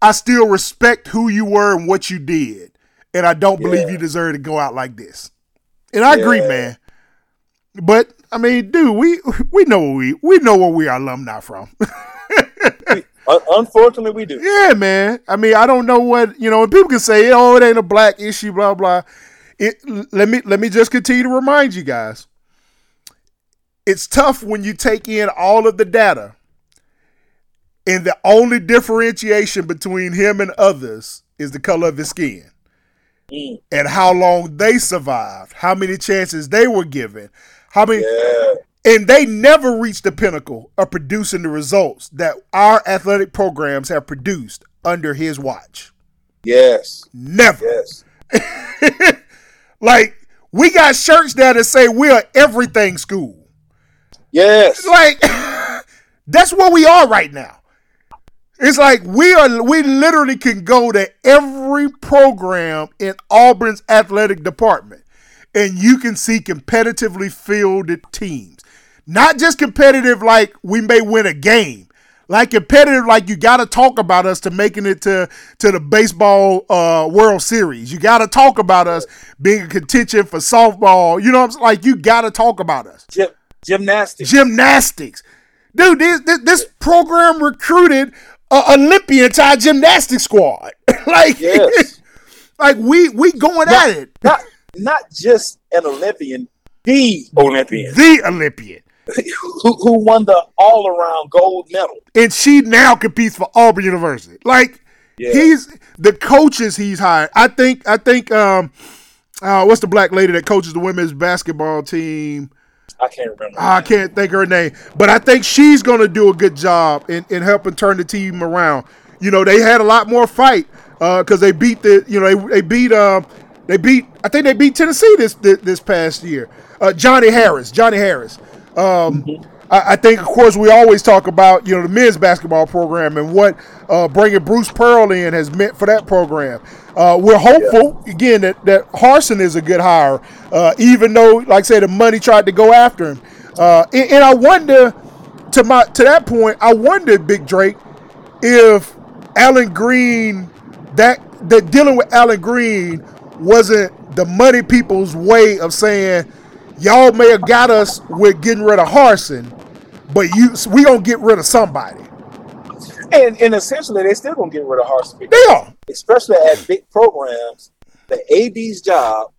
I still respect who you were and what you did, and I don't believe Yeah. you deserve to go out like this." And I agree, man. But I mean, dude, we we know where we we know where we are alumni from. Unfortunately, we do. yeah, man. I mean, I don't know what you know. And people can say, "Oh, it ain't a black issue," blah blah. It let me let me just continue to remind you guys. It's tough when you take in all of the data, and the only differentiation between him and others is the color of his skin Mm. and how long they survived, how many chances they were given, how many Yeah. and they never reached the pinnacle of producing the results that our athletic programs have produced under his watch. Yes. Never. Yes. Like we got shirts there that say we're everything school. Yes. Like that's where we are right now. It's like we are we literally can go to every program in Auburn's athletic department and you can see competitively fielded teams. Not just competitive like we may win a game. Like competitive like you got to talk about us to making it to to the baseball uh, World Series. You got to talk about us being a contention for softball. You know what I'm saying? Like you got to talk about us Gym- gymnastics. gymnastics. Dude, this this, this program recruited an Olympian to our gymnastics squad. like, Yes. like we we going at it. not not just an Olympian, the Olympian The Olympian. who, who won the all around gold medal. And she now competes for Auburn University. Like Yeah. he's the coaches he's hired. I think I think um uh, what's the black lady that coaches the women's basketball team? I can't remember. I can't think of her name, but I think she's going to do a good job in, in helping turn the team around. You know, they had a lot more fight because they beat the, you know, they, they beat, uh, they beat, I think they beat Tennessee this this, this past year. Uh, Johnnie Harris, Johnnie Harris. Um, I, I think, of course, we always talk about you know the men's basketball program and what uh, bringing Bruce Pearl in has meant for that program. Uh, we're hopeful again that that Harsin is a good hire, uh, even though, like I said, the money tried to go after him. Uh, and, and I wonder, to my to that point, I wonder, Big Drake, if Allen Greene that that dealing with Allen Greene wasn't the money people's way of saying y'all may have got us with getting rid of Harsin, but you we gonna get rid of somebody. And and essentially, they still gonna get rid of Harsin, They are especially at big programs. The AD's job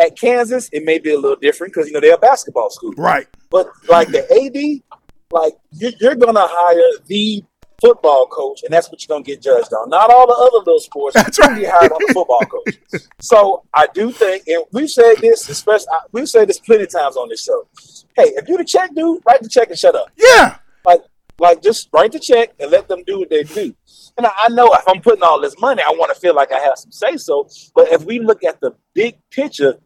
at Kansas, it may be a little different because you know they're a basketball school. right. But like the AD, like you're, you're gonna hire the football coach, and that's what you're gonna get judged on. Not all the other little sports. That's right. get hired on the football coach. So I do think, and we've said this, especially we've said this plenty of times on this show. Hey, if you the check dude, write the check and shut up. Yeah, Like Like, just write the check and let them do what they do. And I, I know if I'm putting all this money, I want to feel like I have some say so. But if we look at the big picture,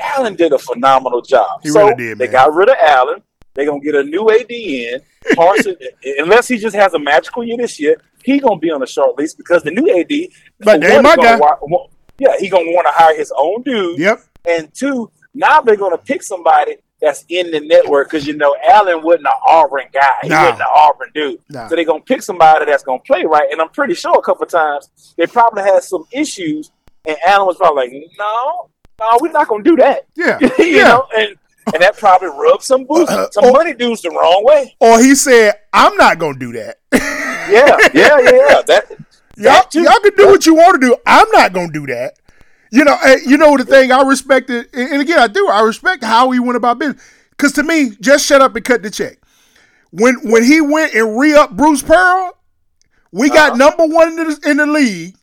Allen did a phenomenal job. He so really did, they got rid of Allen. They're gonna get a new AD in. Harsin, unless he just has a magical year this year, he gonna be on the short list because the new AD. But they my guy. yeah, he gonna want to hire his own dude. Yep. And two, now they're gonna pick somebody that's in the network because you know Allen wasn't an Auburn guy. He wasn't an Auburn dude. So they're gonna pick somebody that's gonna play right. And I'm pretty sure a couple times they probably had some issues, and Allen was probably like, "No, no, we're not gonna do that." Yeah. you yeah. know, and and that probably rubbed some boost, Uh, some oh. money dudes the wrong way. Or he said, I'm not gonna do that. Yeah, yeah, yeah, yeah. That, y'all, that y'all can do what you want to do. I'm not gonna do that. You know, you know the thing I respected, and and again I do. I respect how he went about business. Because to me, just shut up and cut the check. When when he went and re up Bruce Pearl, we got Uh-huh. number one in the, in the league.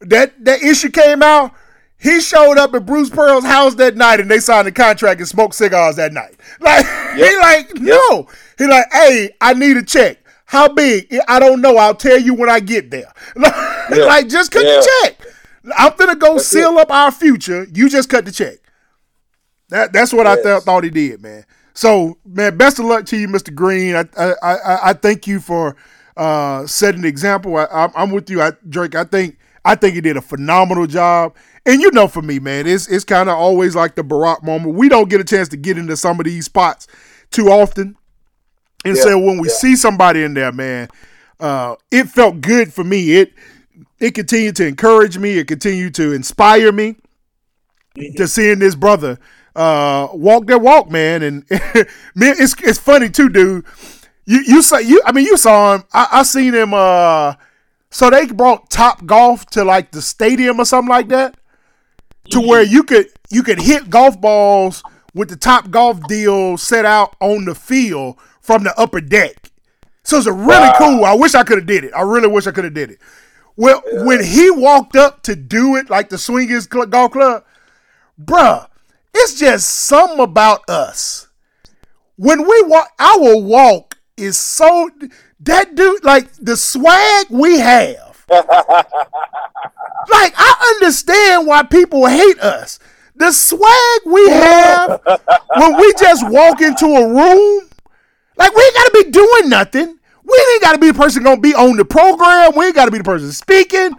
That that issue came out. He showed up at Bruce Pearl's house that night, and they signed a contract and smoked cigars that night. Like he like no, he like hey, I need a check. How big? I don't know. I'll tell you when I get there. like just cut the check. I'm gonna go seal up our future. You just cut the check. That that's what I th- thought he did, man. So, man, best of luck to you, Mr. Greene. I I I, I thank you for uh, setting the example. I, I'm, I'm with you, I, Drake. I think I think he did a phenomenal job. And you know, for me, man, it's it's kind of always like the Barack moment. We don't get a chance to get into some of these spots too often. And Yeah, so when we yeah. see somebody in there, man, uh, it felt good for me. It it continued to encourage me. It continued to inspire me to seeing this brother uh, walk that walk, man. And man, it's it's funny too, dude. You you saw you I mean you saw him. I, I seen him. Uh, so they brought Top Golf to like the stadium or something like that, to where you could you could hit golf balls with the Top Golf deal set out on the field from the upper deck. So it's a really cool. I wish I could have did it. I really wish I could have did it. Well, when he walked up to do it, like the Swingers Cl- Golf Club, bruh, it's just something about us. When we walk, our walk is so that dude, like the swag we have. like I understand why people hate us. The swag we have when we just walk into a room, like we ain't gotta be doing nothing. We ain't gotta be the person gonna be on the program. We ain't gotta be the person speaking.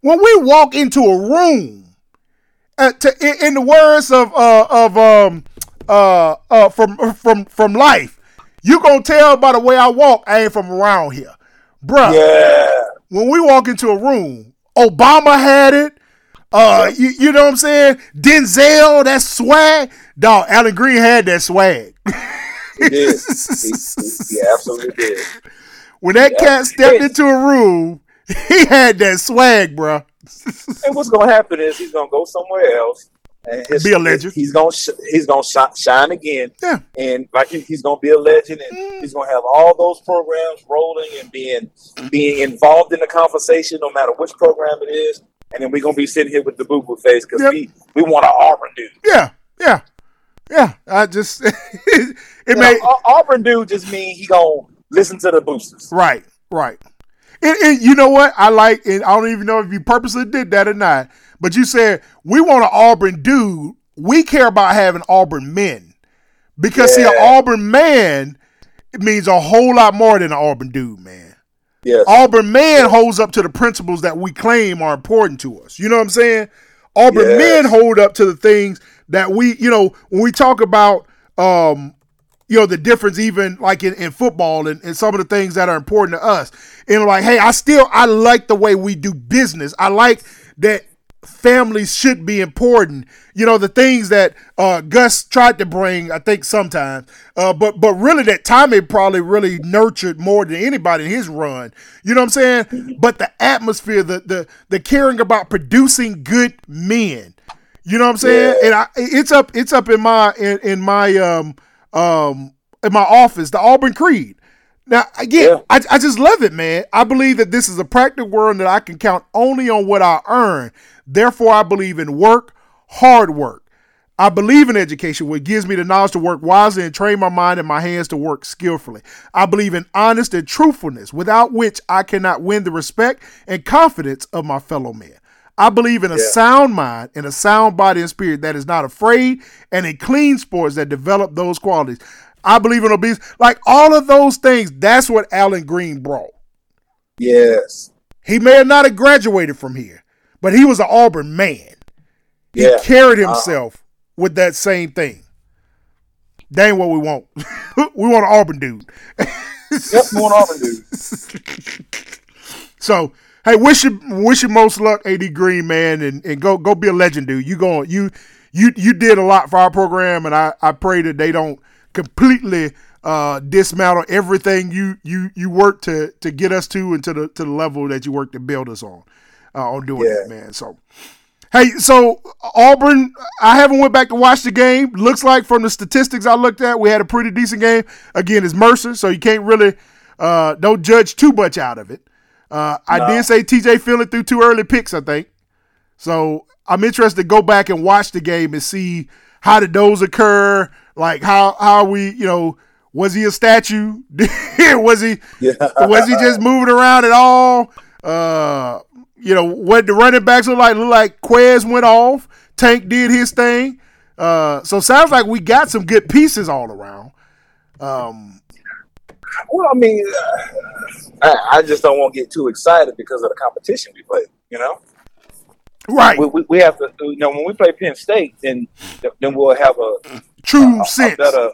When we walk into a room, uh, to, in, in the words of uh, of um uh uh from from from life, you gonna tell by the way I walk, I ain't from around here, bruh. Yeah. When we walk into a room, Obama had it. Uh, you, you know what I'm saying? Denzel, that swag. Dog, Allen Greene had that swag. He did. He, he, he absolutely did. when that Yeah. cat stepped Hey. into a room, he had that swag, bruh. And what's gonna happen is he's gonna go somewhere else. And his, Be a legend. He's gonna sh- he's gonna sh- shine again. Yeah. And like he's gonna be a legend, and mm. he's gonna have all those programs rolling and being being involved in the conversation, no matter which program it is. And then we're gonna be sitting here with the boo boo face because Yep. we we want an Auburn dude. Yeah, yeah, yeah. I just it You made Au- Auburn dude just mean he gonna listen to the boosters. right, right. You know what I like, and I don't even know if you purposely did that or not. But you said we want an Auburn dude. We care about having Auburn men because see, an Auburn man it means a whole lot more than an Auburn dude, man. Yes. Auburn man holds up to the principles that we claim are important to us. You know what I'm saying? Auburn Yes. men hold up to the things that we, you know, when we talk about, um, you know, the difference even like in, in football and, and some of the things that are important to us. And like, hey, I still I like the way we do business. I like that families should be important. You know, the things that uh, Gus tried to bring, I think sometimes, uh, but but really that Tommy probably really nurtured more than anybody in his run. You know what I'm saying? But the atmosphere, the the the caring about producing good men. You know what I'm saying? And I, it's up it's up in my in, in my um um in my office, the Auburn Creed. Now again, Yeah. I, I just love it, man. I believe that this is a practical world that I can count only on what I earn. Therefore, I believe in work, hard work. I believe in education, which gives me the knowledge to work wisely and train my mind and my hands to work skillfully. I believe in honesty and truthfulness, without which I cannot win the respect and confidence of my fellow men. I believe in a Yeah. sound mind and a sound body and spirit that is not afraid and in clean sports that develop those qualities. I believe in obedience. Like all of those things, that's what Allen Greene brought. Yes. He may have not have graduated from here, but he was an Auburn man. He Yeah. carried uh-huh. himself with that same thing. That ain't what we want. we want an Auburn dude. Yep, going Auburn dude. So hey, wish you wish you most luck, AD Greene man, and, and go go be a legend, dude. You going you you you did a lot for our program, and I I pray that they don't completely uh, dismantle everything you you you worked to to get us to and to the to the level that you worked to build us on uh, on doing Yeah. that, man. So. Hey, so Auburn, I haven't went back to watch the game. Looks like from the statistics I looked at, we had a pretty decent game. Again, it's Mercer, so you can't really uh, don't judge too much out of it. Uh, I No. did say TJ Phillip threw two early picks, I think. So I'm interested to go back and watch the game and see how did those occur. Like how how we you know was he a statue? was he Yeah. was he just moving around at all? Uh, you know what the running backs look like? Look like Quez went off. Tank did his thing. Uh, so sounds like we got some good pieces all around. Um, Well, I mean, I, I just don't want to get too excited because of the competition we play. You know, right, we, we, we have to. You know, when we play Penn State, then then we'll have a, true a sense better.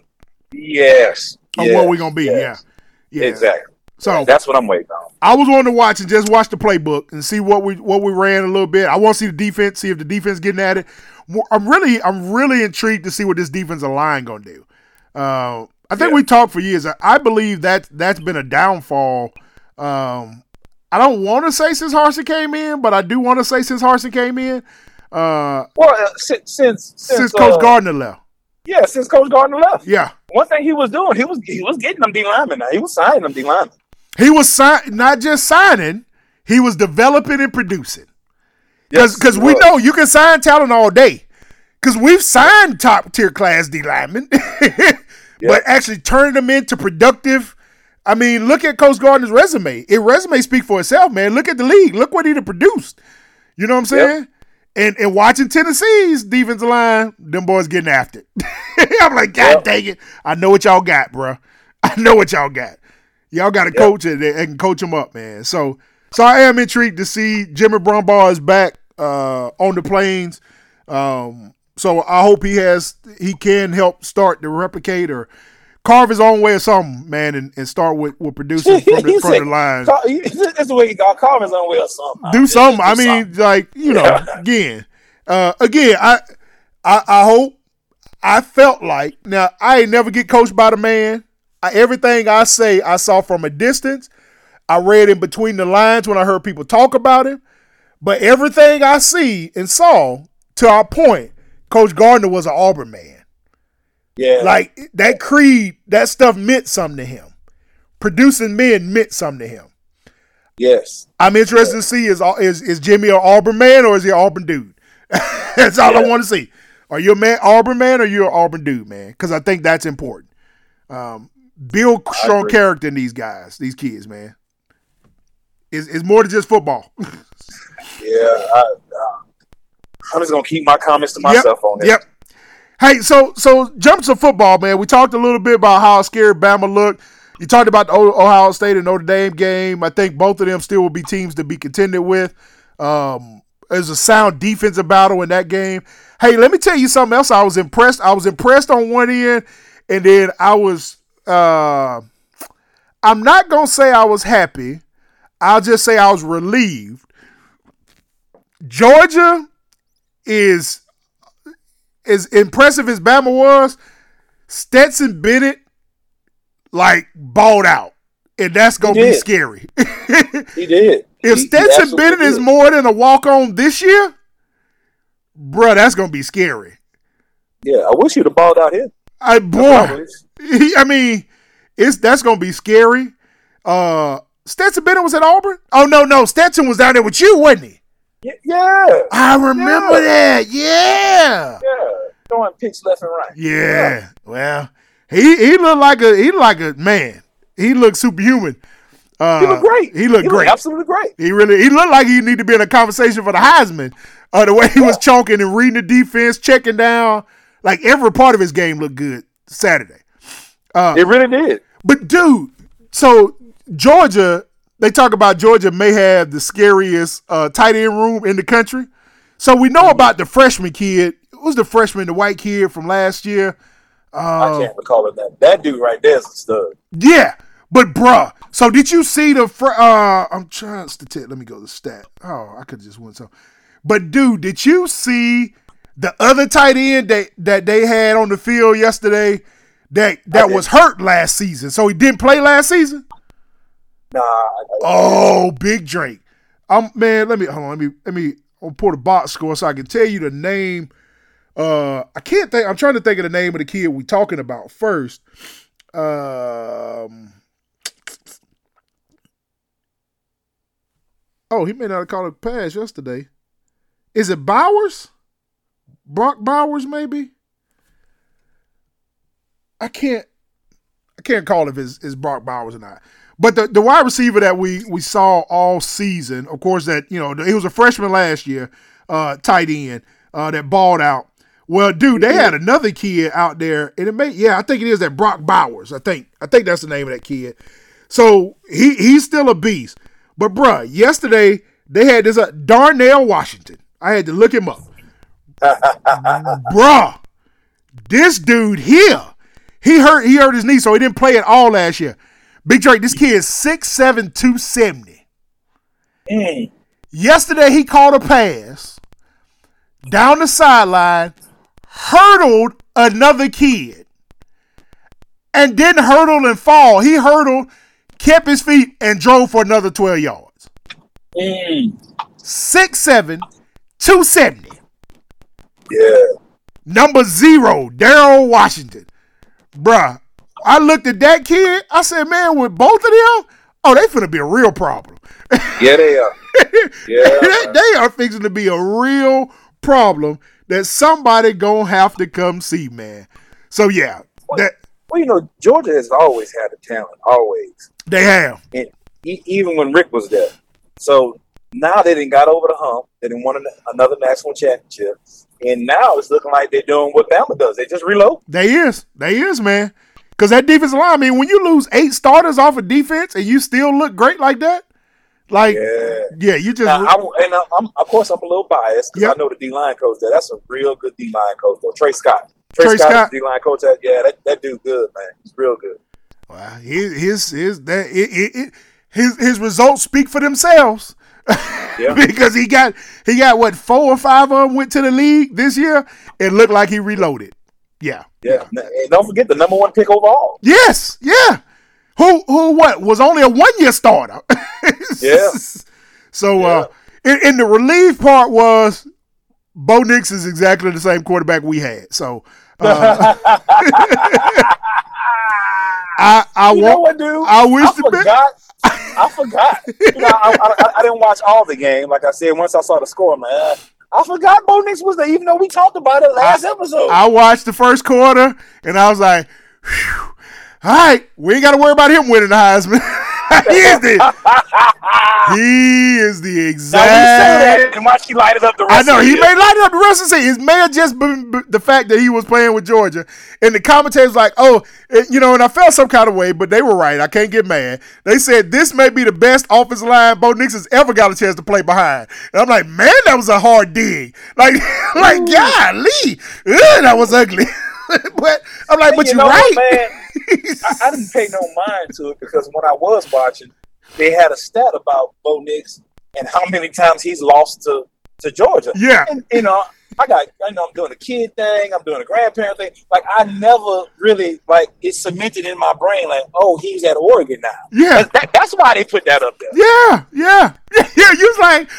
Yes. on yes, what we're gonna be. yes. Yeah, yeah. Exactly. So That's what I'm waiting on. I was wanting to watch and just watch the playbook and see what we what we ran a little bit. I want to see the defense, see if the defense getting at it. I'm really I'm really intrigued to see what this defensive line gonna do. Uh, I think Yeah. we talked for years. I- I believe that that's been a downfall. Um, I don't want to say since Harsin came in, but I do want to say since Harsin came in. Uh, Well, uh, since since since Coach uh, Garner left, yeah, since Coach Garner left, yeah, one thing he was doing, he was he was getting them D linemen. Now he was signing them D linemen. he was sign- not just signing, he was developing and producing. Yes, Because he we know you can sign talent all day. Because we've signed top tier class D linemen, but actually turning them into productive. I mean, look at Coach Garner's resume. It resume speak for itself, man. Look at the league. Look what he produced. You know what I'm saying? And and watching Tennessee's defensive line, them boys getting after it. I'm like, God Yep. dang it. I know what y'all got, bro. I know what y'all got. Y'all got a coach that that can coach them up, man. So so I am intrigued to see Jimmy Brumbaugh is back uh, on the plains. Um, so I hope he has he can help start to replicate or carve his own way or something, man, and, and start with, with producing from the, He from said, the line. Call- That's the way he got call his own way or something. Do something. I mean, something. like you know, Yeah. again, uh, again, I, I, I hope. I felt like now I ain't never get coached by the man. I, everything I say, I saw from a distance. I read in between the lines when I heard people talk about him. But everything I see and saw, to our point, Coach Garner was an Auburn man. Yeah, Like that creed, that stuff meant something to him. Producing men meant something to him. yes, I'm interested to see is is is Jimmy an Auburn man or is he an Auburn dude? that's all I want to see. Are you a man Auburn man or you an Auburn dude, man? Because I think that's important. Um, build strong character in these guys, these kids, man. It's, it's more than just football. yeah. I, uh, I'm just gonna keep my comments to myself on this. Yep. Hey, so so jump to football, man. We talked a little bit about how scared Bama looked. You talked about the Ohio State and Notre Dame game. I think both of them still will be teams to be contended with. Um, there's a sound defensive battle in that game. Hey, let me tell you something else. I was impressed. I was impressed on one end, and then I was. Uh, I'm not gonna say I was happy. I'll just say I was relieved. Georgia is as impressive as Bama was, Stetson Bennett like balled out. And that's gonna be scary. He did. if He- he Stetson absolutely Bennett is more than a walk on this year, bruh, that's gonna be scary. yeah, I wish you'd have balled out here. I boy, he, I mean, it's that's gonna be scary. Uh Stetson Bennett was at Auburn. Oh no, no, Stetson was down there with you, wasn't he? Yeah, yeah, I remember Yeah. that. Yeah. yeah. throwing picks left and right. Yeah. Well, he he looked like a he like a man. He looked superhuman. Uh, He looked great. He looked he great. Looked absolutely great. He really he looked like he needed to be in a conversation for the Heisman. Uh, the way he was chunking and reading the defense, checking down, like every part of his game looked good Saturday. it really did. But dude, so Georgia, they talk about Georgia may have the scariest uh, tight end room in the country. So we know about the freshman kid. Who's the freshman, the white kid from last year? I can't recall it that. That dude right there is a stud. Yeah, but bruh. So did you see the? Fr- uh, I'm trying to t- let me go to the stat. Oh, I could just went so. But dude, did you see the other tight end that that they had on the field yesterday? That that was hurt last season, so he didn't play last season. Nah, Oh, Big Drake. Um, man, let me hold on. Let me let me. I'll pull the box score so I can tell you the name. Uh, I can't think. I'm trying to think of the name of the kid we talking about first. Um. Oh, he may not have called a pass yesterday. Is it Bowers? Brock Bowers, maybe. I can't. I can't call if it's, it's Brock Bowers or not. But the, the wide receiver that we we saw all season, of course, that you know he was a freshman last year, uh, tight end uh, that balled out. Well, dude, they had another kid out there, and it may yeah, I think it is that Brock Bowers. I think I think that's the name of that kid. So he he's still a beast. But bruh, yesterday they had this uh, Darnell Washington. I had to look him up. bruh, this dude here, he hurt he hurt his knee, so he didn't play at all last year. Big Drake, this kid is 6'7", 270. Mm. Yesterday he caught a pass down the sideline, hurdled another kid, and didn't hurdle and fall. He hurdled, kept his feet, and drove for another 12 yards. Mm. 6'7", 270. Yeah. Number zero, Daryl Washington. Bruh, I looked at that kid. I said, man, with both of them, oh, they finna be a real problem. Yeah, they are. Yeah. they, they are fixing to be a real problem that somebody gonna have to come see, man. So yeah, that Well, you know, Georgia has always had the talent, always. they have. And e- even when Richt was there. So now they didn't got over the hump. They didn't won an- another national championship. And now it's looking like they're doing what Bama does. They just reload. They is. They is, man. Cause that defensive line, I mean, when you lose eight starters off of defense and you still look great like that, like yeah, Yeah. you just Now, I, and I'm, of course, I'm a little biased because Yep. I know the D line coach there. That's a real good D line coach, though. Tray Scott. Tray, Tray Scott, Scott. D line coach. That, yeah, that, that dude good, man. He's real good. Well, his his his that it, it, it, his his results speak for themselves. Yeah. because he got he got what four or five of them went to the league this year. It looked like he reloaded. Yeah. Yeah. And don't forget the number one pick overall. Yes. Yeah. Who who what was only a one year starter. Yeah. So uh and, and the relief part was Bo Nix is exactly the same quarterback we had. So uh, I I You want what? I wish I forgot. I forgot. You know, I, I, I didn't watch all the game. Like I said, once I saw the score, man, uh, I forgot Bo Nix was there, even though we talked about it last episode. I watched the first quarter and I was like, "Phew, all right, we ain't got to worry about him winning the Heisman. he is the he is the exact. and watch he lighted up the I know he may light up the rest of the season. It may have just been the fact that he was playing with Georgia, and the commentators like, oh, you know, and I felt some kind of way, but they were right. I can't get mad. They said this may be the best offensive line Bo Nix has ever got a chance to play behind, and I'm like, man, that was a hard dig. Like, like, golly, Ugh, that was ugly. but I'm like, but you you're know right. what? I, I didn't pay no mind to it because when I was watching, they had a stat about Bo Nix and how many times he's lost to, to Georgia. Yeah. And, you know, I got, I know I'm doing a kid thing, I'm doing a grandparent thing. Like, I never really, like, it's cemented in my brain, like, oh, he's at Oregon now. Yeah. That, that's why they put that up there. Yeah, yeah, yeah. You was like,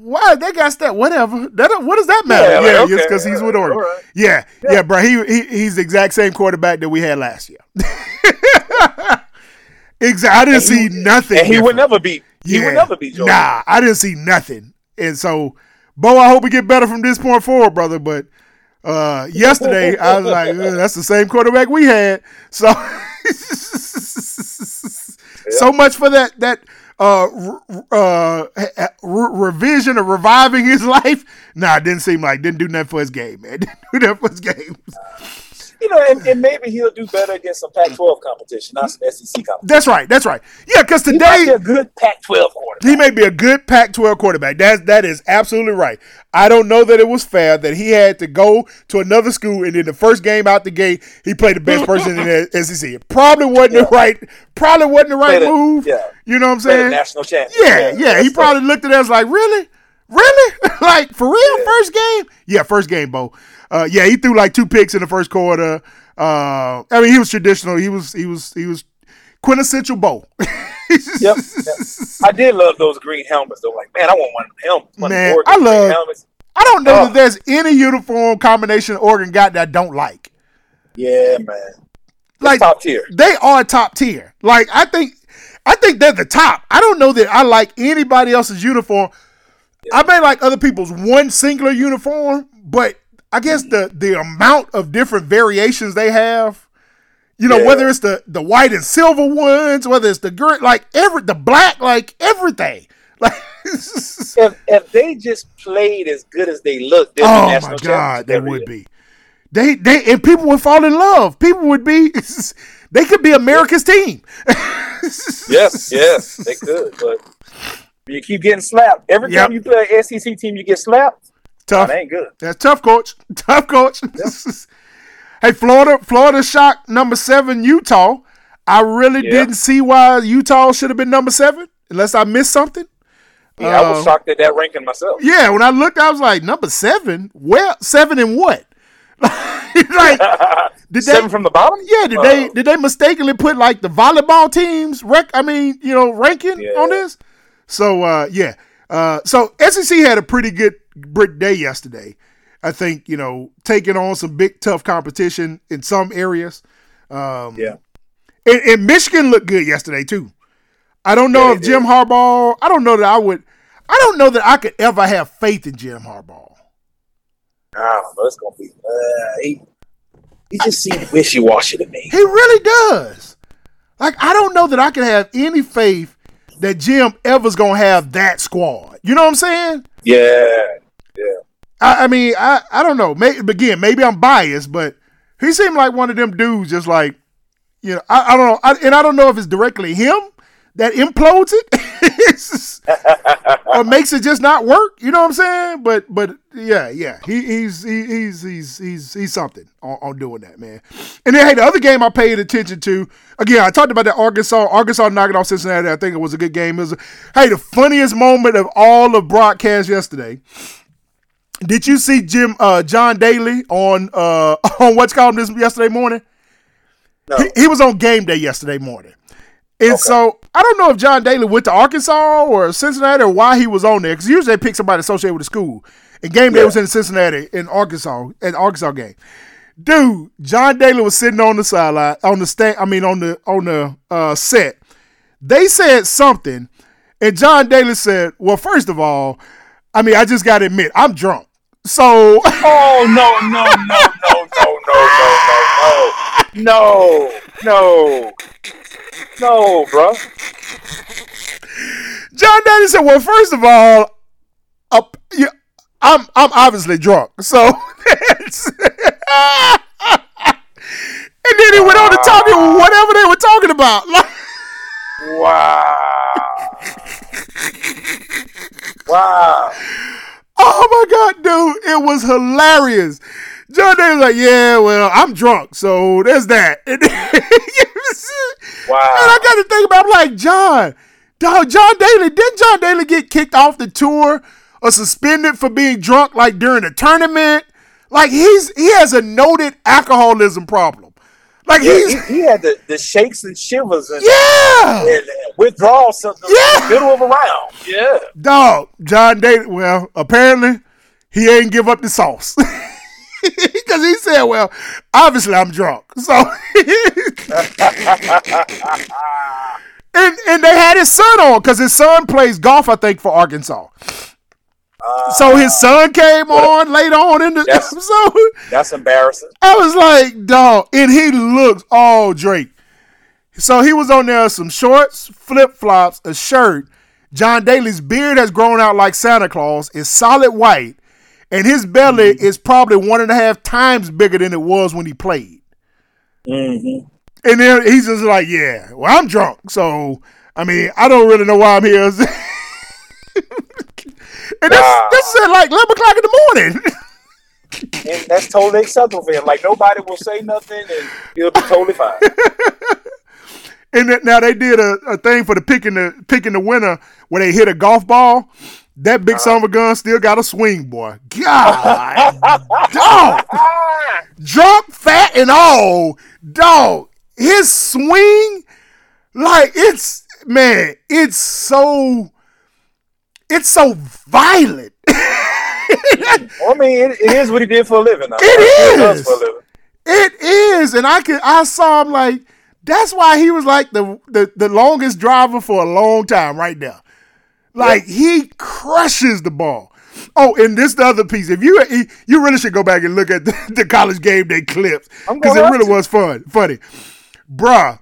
why they got that? Whatever. That what does that matter? Yeah, Yeah, okay, because he's with Oregon. right. Yeah, yeah, bro. He, he he's the exact same quarterback that we had last year. exactly. I didn't see nothing. And he would never beat, he would never Georgia. Nah, I didn't see nothing. And so, Bo, I hope we get better from this point forward, brother. But Uh, yesterday, I was like, that's the same quarterback we had. So, so much for that that uh, uh, revision or reviving his life. Nah, it didn't seem like didn't do nothing for his game, man. Didn't do nothing for his game you know, and, and, maybe he'll do better against some Pac-12 competition, not some SEC competition. That's right. That's right. Yeah, because today he a good Pac-12 quarterback. He may be a good Pac-12 quarterback. That that is absolutely right. I don't know that it was fair that he had to go to another school and in the first game out the gate he played the best person in the SEC. It probably wasn't yeah. the right. Probably wasn't the right move. Yeah. You know what I'm saying? National champ. Yeah, yeah. yeah. He probably looked at us like, really. Really? like for real? Yeah. First game? Yeah, first game, Bo. Uh, yeah, he threw like two picks in the first quarter. Uh, I mean, he was traditional. He was he was he was quintessential Bo. yep, yep, I did love those green helmets though. Like, man, I want one of them helmets. One man, I love. Helmets. I don't know that there's any uniform combination Oregon got that I don't like. Yeah, man. like top tier. They are top tier. Like I think I think they're the top. I don't know that I like anybody else's uniform. Yeah. I may like other people's one singular uniform, but I guess the the amount of different variations they have, you know, yeah. whether it's the the white and silver ones, whether it's the green, like every the black, like everything. Like if if they just played as good as they look, oh my god, they would be. They they and people would fall in love. People would be. They could be America's team. yes, yes, they could. But you keep getting slapped every yep. time you play an SEC team. You get slapped. Tough. That ain't good. That's tough, coach. Tough, coach. Yep. hey, Florida, Florida shocked number seven Utah. I really yep. didn't see why Utah should have been number seven, unless I missed something. Yeah, uh, I was uh, shocked at that ranking myself. Yeah, when I looked, I was like, number seven? Well, seven and what? like did seven they, from the bottom? Yeah, did uh, they did they mistakenly put like the volleyball teams rec I mean, you know, ranking yeah. on this? So uh yeah. Uh so SEC had a pretty good brick day yesterday. I think you know taking on some big tough competition in some areas. Um, yeah, and, and, Michigan looked good yesterday too. I don't know yeah, if Jim did. Harbaugh. I don't know that I would. I don't know that I could ever have faith in Jim Harbaugh. I don't know. It's gonna be. Uh, he, he just seems wishy washy to me. He really does. Like I don't know that I can have any faith that Jim ever's gonna have that squad. You know what I'm saying? Yeah, yeah. I, I mean, I, I don't know. Maybe again, maybe I'm biased, but he seemed like one of them dudes, just like you know. I, I don't know, I, and I don't know if it's directly him that implodes it or makes it just not work. You know what I'm saying? But but yeah, yeah, he, he's he, he's he's he's he's something on, on, doing that, man. And then hey, the other game I paid attention to again, I talked about that Arkansas Arkansas knocking off Cincinnati. I think it was a good game. It was hey, the funniest moment of all the broadcast yesterday. Did you see Jim uh, John Daly on uh, on what's called this yesterday morning? No. He, he was on game day yesterday morning. And okay. so I don't know if John Daly went to Arkansas or Cincinnati or why he was on there because usually they pick somebody associated with the school. And game day yeah. was in Cincinnati in Arkansas at Arkansas game. Dude, John Daly was sitting on the sideline on the stand. I mean on the on the uh, set. They said something, and John Daly said, "Well, first of all, I mean I just got to admit I'm drunk." So oh no, no no no no no no no no no no no, bro. John Daly said, "Well, first of all, uh, yeah, I'm I'm obviously drunk, so." and then he went on to talk whatever they were talking about. wow. wow. Oh my god, dude, it was hilarious. John Daly was like, "Yeah, well, I'm drunk, so there's that." Wow. And I got to think about, I'm like, John, dog, John Daly, didn't John Daly get kicked off the tour or suspended for being drunk like during a tournament? Like he's he has a noted alcoholism problem. Like yeah, he, he, had the, the shakes and shivers and, yeah. and withdrawal symptoms yeah. in the middle of a round. Yeah. Dog, John Daly, well, apparently he ain't give up the sauce. Because he said, well, obviously I'm drunk. So and and they had his son on because his son plays golf, I think, for Arkansas. Uh, So his son came on later on in the That's- episode. that's embarrassing. I was like, dog, and he looks all Drake. So he was on there some shorts, flip flops, a shirt. John Daly's beard has grown out like Santa Claus. It's solid white, and his belly Mm-hmm. is probably one and a half times bigger than it was when he played. Mm-hmm. And then he's just like, "Yeah, well, I'm drunk, so I mean, I don't really know why I'm here." and this, Wow. this is at like eleven o'clock in the morning. And that's totally acceptable for him. Like nobody will say nothing, and he'll be totally fine. And now they did a, a thing for the picking the picking the winner where they hit a golf ball. That big son of a gun still got a swing, boy. God, dog, drunk, fat, and all, dog. His swing, like it's man, it's so, it's so violent. I mean, it, it is what he did for a living. Now. It does is. for a living. It is, and I can I saw him like that's why he was like the the, the longest driver for a long time right there. Like he crushes the ball. Oh, and this the other piece. If you you really should go back and look at the, the college game day clips because it really to. was fun, funny, bruh.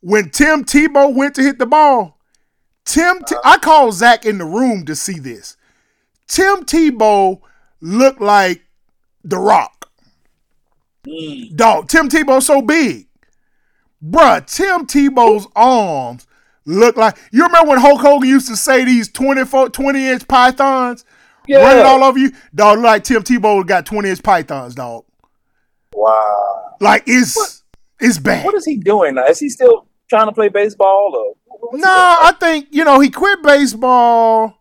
When Tim Tebow went to hit the ball, Tim T- I called Zach in the room to see this. Tim Tebow looked like The Rock. Dog, Tim Tebow so big. Bruh, Tim Tebow's arms look like you remember when Hulk Hogan used to say these 24, 20 inch pythons Yeah. running all over you? Dog, look like Tim Tebow got 20 inch pythons, dog. Wow. Like it's it's bad. What is he doing now? Is he still trying to play baseball or? what's No, I think, you know, he quit baseball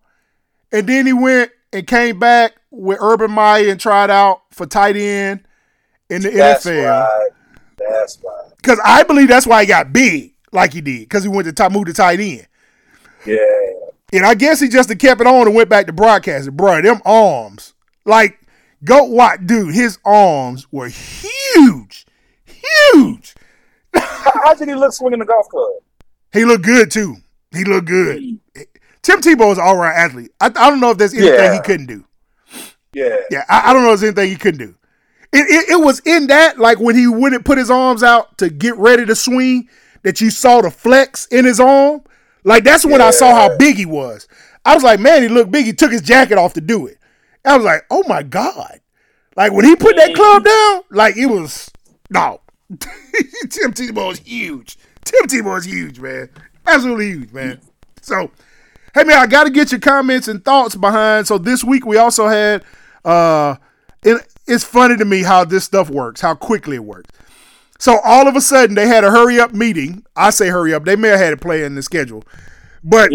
and then he went and came back with Urban Meyer and tried out for tight end in the? That's NFL. right. That's right. Because I believe that's why he got big like he did. Because he went to top, moved to tight end. Yeah. And I guess he just kept it on and went back to broadcasting. Bro, them arms. Like, go watch. Dude, his arms were huge. Huge. How, did he look swinging the golf club? He looked good, too. He looked good. Tim Tebow is an all-around athlete. I, I don't know if there's anything Yeah. he couldn't do. Yeah. Yeah, I, I don't know if there's anything he couldn't do. It, it, it was in that, like when he wouldn't put his arms out to get ready to swing, that you saw the flex in his arm. Like that's when I saw how big he was. I was like, man, he looked big. He took his jacket off to do it. I was like, oh my god! Like when he put that club down, like it was no. Tim Tebow is huge. Tim Tebow is huge, man. Absolutely huge, man. So, hey man, I got to get your comments and thoughts behind. So this week we also had. uh it, It's funny to me how this stuff works, how quickly it works. So all of a sudden they had a hurry up meeting. I say hurry up. They may have had it play in the schedule. But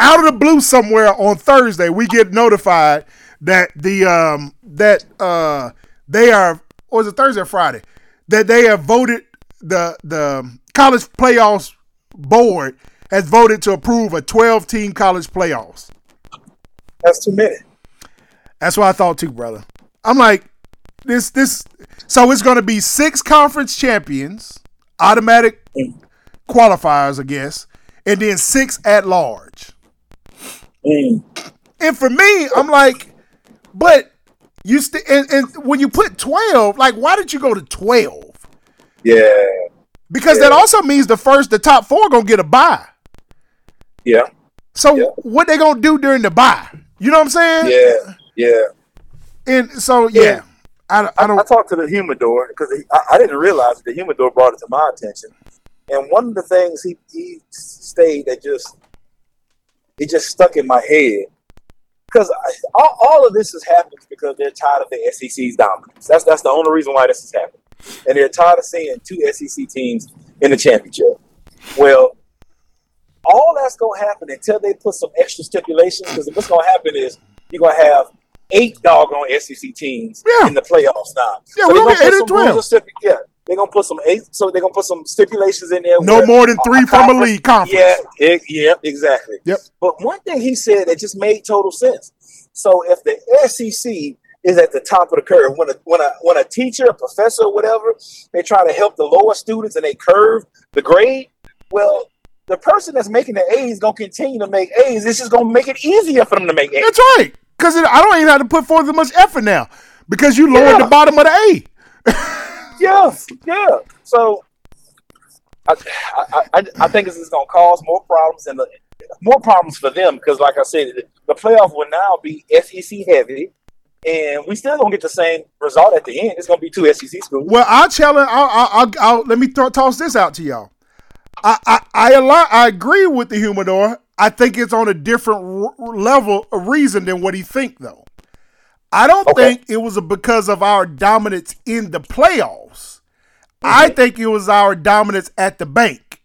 out of the blue somewhere on Thursday, we get notified that the um that uh they are or is it Thursday or Friday? That they have voted the the college playoffs board has voted to approve a 12 team college playoffs. That's too many. That's what I thought too, brother. I'm like, this this so it's gonna be six conference champions, automatic qualifiers, I guess, and then six at large. Mm. And for me, I'm like, but you st- and, and when you put 12, like why did you go to 12? Yeah. Because that also means the first the top four gonna get a buy. Yeah. So Yeah. what they gonna do during the buy? You know what I'm saying? Yeah. Yeah. And so yeah, Yeah. I, I I, don't I talked to the humidor because I, I didn't realize the humidor brought it to my attention. And one of the things he, he stayed that just it just stuck in my head because all, all of this is happening because they're tired of the SEC's dominance. That's that's the only reason why this is happening, and they're tired of seeing two SEC teams in the championship. Well, all that's gonna happen until they put some extra stipulations. Because what's gonna happen is you're gonna have eight doggone SEC teams Yeah. in the playoffs now. Yeah, So we're they're gonna put eight some and 12. rules stipu- Yeah, they're gonna put some eight. So they're gonna put some stipulations in there. no more than three from a league conference. Yeah, it, yeah, exactly. Yep. But one thing he said that just made total sense. So if the SEC is at the top of the curve, when a when a when a teacher, a professor, or whatever, they try to help the lower students and they curve the grade, well, the person that's making the A's gonna continue to make A's. It's just gonna make it easier for them to make A's. That's right. Because I don't even have to put forth as much effort now because you lowered Yeah. the bottom of the A. Yeah, yeah. So I, I, I, I think this is going to cause more problems and more problems for them because, like I said, the playoff will now be SEC heavy, and we still don't get the same result at the end. It's gonna be two SEC schools. Well, I'll challenge. I'll, I'll, I'll, I'll let me throw, toss this out to y'all. I, I, I, I agree with the humidor. I think it's on a different r- level of reason than what he think though. I don't Okay. think it was because of our dominance in the playoffs. I mm-hmm. think it was our dominance at the bank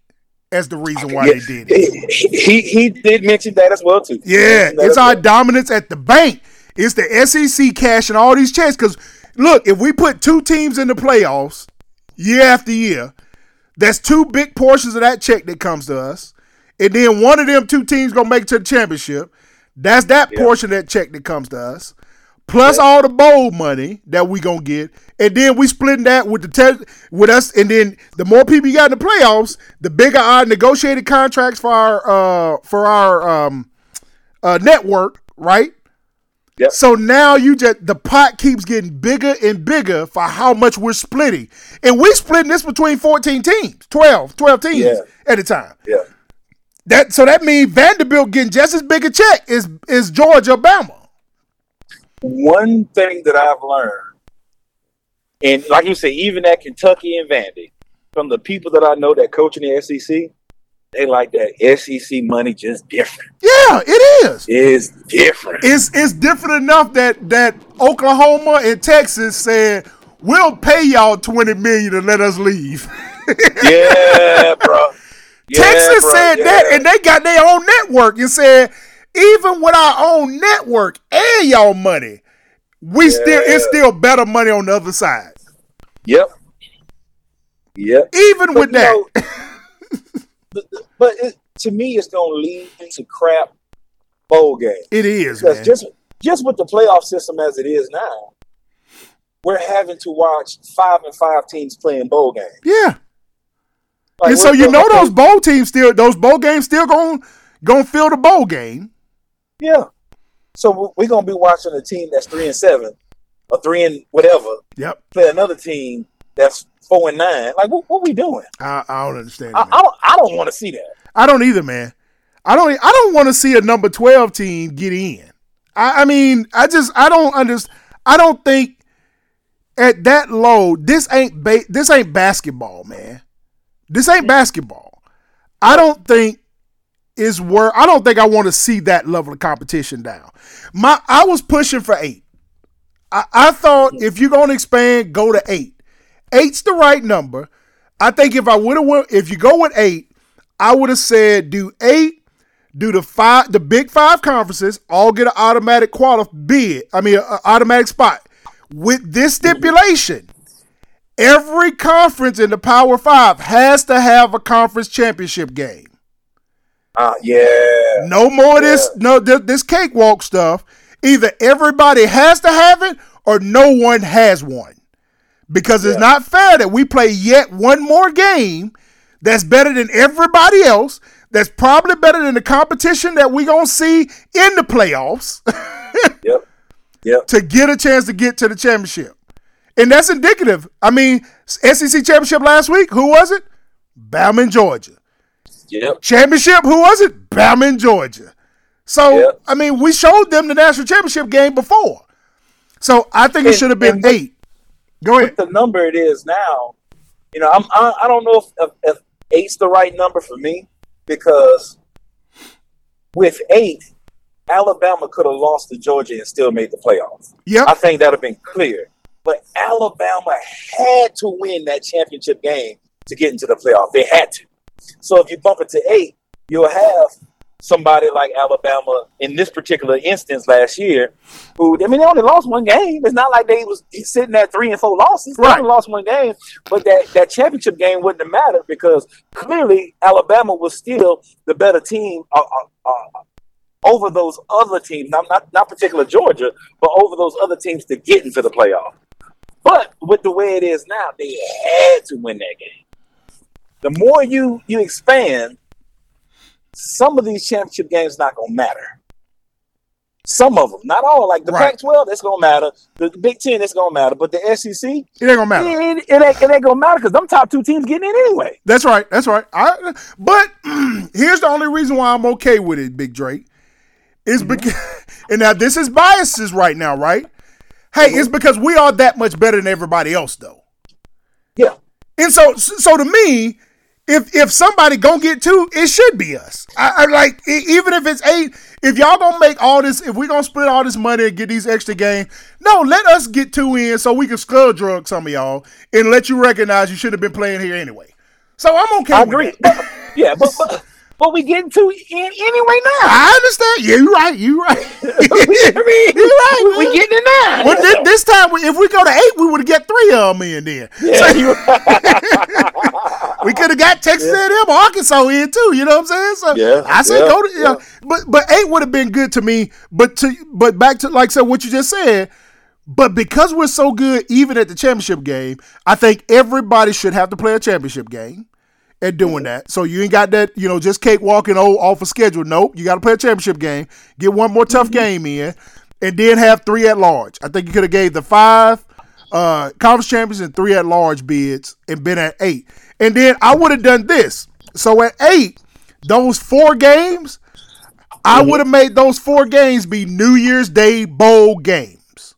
as the reason why they did it. He, he he did mention that as well too. Yeah, it's our well. dominance at the bank. It's the SEC cash and all these checks. Because look, if we put two teams in the playoffs year after year, that's two big portions of that check that comes to us. And then one of them two teams gonna make it to the championship. That's that Yeah. portion of that check that comes to us. Plus all the bowl money that we gonna get, and then we splitting that with the te- with us, and then the more people you got in the playoffs, the bigger our negotiated contracts for our uh for our um uh network, right? Yep. So now you just the pot keeps getting bigger and bigger for how much we're splitting. And we splitting this between 14 teams, 12, 12 teams Yeah. at a time. Yeah. That so that means Vanderbilt getting just as big a check as is Georgia, Alabama. One thing that I've learned, and like you say, even at Kentucky and Vandy, from the people that I know that coach in the SEC, they like that SEC money just different. Yeah, it is. It's different. It's it's different enough that that Oklahoma and Texas said we'll pay y'all 20 million to let us leave. yeah, bro. Yeah, Texas bro, said yeah. that, and they got their own network and said, even with our own network and y'all money, we still it's still better money on the other side. Yep. Yep. Even with that, know, but but it, to me, it's going to lead to crap bowl game. it is, Because man. just just with the playoff system as it is now, we're having to watch five and five teams playing bowl games. yeah. Like, and so you know those bowl teams still those bowl games still going going to fill the bowl game. Yeah. So we're going to be watching a team that's three and seven, or three and whatever, Yep. play another team that's four and nine. Like, what, what we doing? I, I don't understand. I. I don't. I don't want to see that. I don't either, man. I don't. I don't want to see a number twelve team get in. I, I mean, I just I don't understand. I don't think at that low this ain't ba- this ain't basketball, man. This ain't basketball. I don't think is where I don't think I want to see that level of competition down. My I was pushing for eight. I, I thought if you're gonna expand, go to eight. Eight's the right number. I think if I would have if you go with eight, I would have said do eight, do the five, the big five conferences, all get an automatic qualif bid. I mean, an automatic spot. With this stipulation, every conference in the Power Five has to have a conference championship game. Uh, yeah. No more of this, no th- this cakewalk stuff. Either everybody has to have it or no one has one. Because it's not fair that we play yet one more game that's better than everybody else, that's probably better than the competition that we're going to see in the playoffs Yep. Yep. to get a chance to get to the championship. And that's indicative. I mean, SEC championship last week, who was it? Bama Georgia. Yep. Championship, who was it? Bama Georgia. So, Yeah. I mean, we showed them the national championship game before. So, I think it should have been with- eight. Go ahead. the number it is now, you know, I'm, I, I don't know if, if, if eight's the right number for me because with eight, Alabama could have lost to Georgia and still made the playoffs. Yeah, I think that would have been clear. But Alabama had to win that championship game to get into the playoff. They had to. So if you bump it to eight, you'll have somebody like Alabama in this particular instance last year, who I mean they only lost one game. It's not like they was sitting at three and four losses. They Right. only lost one game, but that that championship game wouldn't have mattered because clearly Alabama was still the better team uh, uh, uh, over those other teams. Not not not particular Georgia, but over those other teams to get into the playoff. But with the way it is now, they had to win that game. The more you you expand, some of these championship games not gonna matter. Some of them, not all. Like the Right. Pac-12, that's gonna matter. The, the Big Ten, that's gonna matter. But the SEC, It ain't gonna matter. ain't, it, ain't, it ain't gonna matter because them top two teams getting in anyway. That's right. That's right. I, but here's the only reason why I'm okay with it, Big Drake, is mm-hmm. because, and now this is biases right now, right? Hey, it's because we are that much better than everybody else, though. Yeah, And so, so to me, if if somebody gonna get two, it should be us. I, I like even if it's eight. If y'all gonna make all this, if we gonna split all this money and get these extra games, no, let us get two in so we can skull drug some of y'all and let you recognize you should have been playing here anyway. So I'm okay. I with agree. that. yeah, but, but but we getting two in anyway now. I understand. Yeah, you're right. You're right. I mean, you're right. we man. getting it now. Well, thi- this time, if we go to eight, we would have got three of them in there. Yeah, you- We could have got Texas A&M or Arkansas in too. You know what I'm saying? So Yeah, I said yeah, go to. You yeah. but but eight would have been good to me. But to but back to like said, what you just said. But because we're so good, even at the championship game, I think everybody should have to play a championship game. At doing that, so you ain't got that, you know, just cakewalking oh off a schedule. Nope, you got to play a championship game, get one more tough mm-hmm. game in, and then have three at large. I think you could have gave the five uh, conference champions and three at large bids and been at eight. And then I would have done this. So at eight, those four games, I mm-hmm. would have made those four games be New Year's Day bowl games.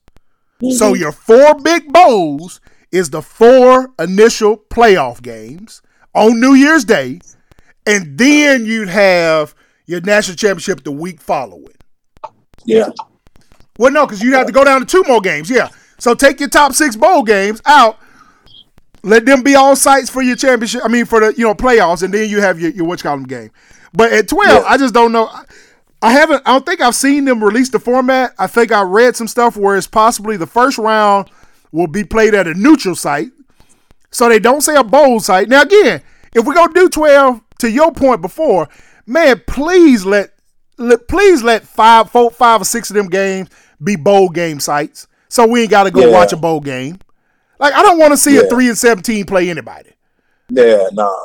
So mm-hmm. your four big bowls is the four initial playoff games on New Year's Day, and then you'd have your national championship the week following. yeah, Well, no, because you'd have to go down to two more games. Yeah. So take your top six bowl games out. Let them be all sites for your championship. I mean, for the you know playoffs, and then you have your your what you call them game. But at twelve, Yeah. I just don't know. I haven't. I don't think I've seen them release the format. I think I read some stuff where it's possibly the first round will be played at a neutral site, so they don't say a bowl site. Now again, if we're gonna do twelve, to your point before, man, please let, let please let five, four, five or six of them games be bowl game sites, so we ain't got to go Yeah. watch a bowl game. Like I don't want to see a three and seventeen play anybody. yeah, no,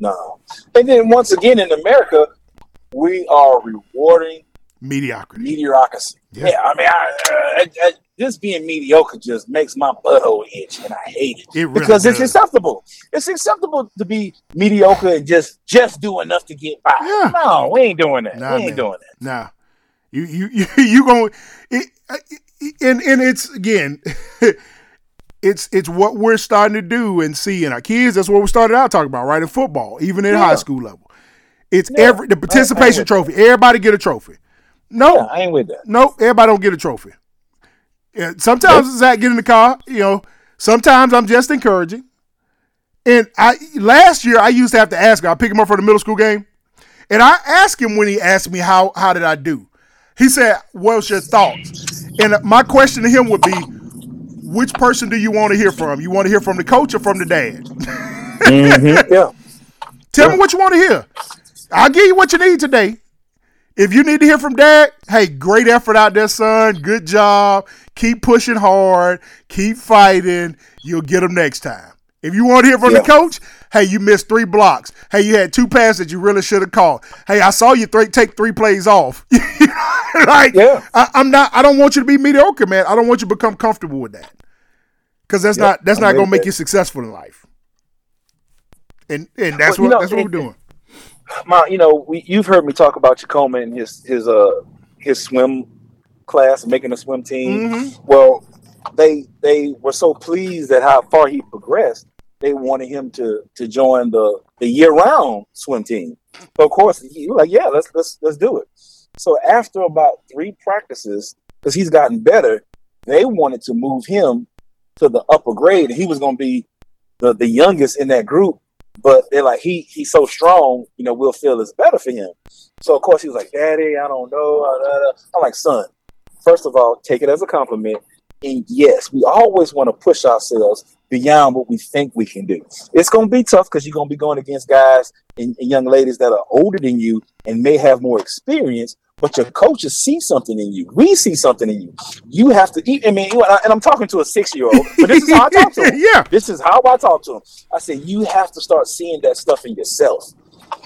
no. And then once again in America, we are rewarding Mediocrity. mediocrity. Yeah. Yeah, I mean, I, uh, I, I, just being mediocre just makes my butthole itch, and I hate it, It really because it's acceptable. It's acceptable to be mediocre and just just do enough to get by. Yeah. No, we ain't doing that. Nah, we ain't man. doing that. Nah, you you you you going it, and and it's again. It's it's what we're starting to do and see in our kids. That's what we started out talking about, right? In football, even in Yeah. high school level, it's Yeah. every the participation trophy. Everybody get a trophy. No, Yeah, I ain't with that. Nope, everybody don't get a trophy. Yeah, sometimes Zach get in the car, you know. Sometimes I'm just encouraging. And I last year I used to have to ask him. I pick him up for the middle school game, and I asked him when he asked me how how did I do. He said, "What's your thoughts?" And my question to him would be, "Which person do you want to hear from? You want to hear from the coach or from the dad? Mm-hmm. Yeah, Tell me what you want to hear. I'll give you what you need today. If you need to hear from dad, hey, great effort out there, son. Good job. Keep pushing hard. Keep fighting. You'll get them next time. If you want to hear from the coach, hey, you missed three blocks. Hey, you had two passes that you really should have caught. Hey, I saw you th- take three plays off. like, Yeah. I, I'm not. I don't want you to be mediocre, man. I don't want you to become comfortable with that, because that's Yeah, not that's I'm not gonna make that. you successful in life. And and that's Well, what know, that's what we're it- doing. My, you know, we, you've heard me talk about Chacoma and his his uh his swim class, making a swim team. Mm-hmm. Well, they they were so pleased at how far he progressed. They wanted him to to join the the year round swim team. Of course, he was like, yeah, let's let's let's do it. So after about three practices, because he's gotten better, they wanted to move him to the upper grade, and he was going to be the the youngest in that group. But they're like, he he's so strong, you know, we'll feel it's better for him. So of course he was like, Daddy, I don't know. uh, uh, uh." I'm like, son, first of all, take it as a compliment. And yes, we always want to push ourselves beyond what we think we can do. It's going to be tough because you're going to be going against guys and, and young ladies that are older than you and may have more experience. But your coaches see something in you. We see something in you. You have to. eat. I mean, and I'm talking to a six year old, but this is how I talk to him. yeah. This is how I talk to him. I said, you have to start seeing that stuff in yourself.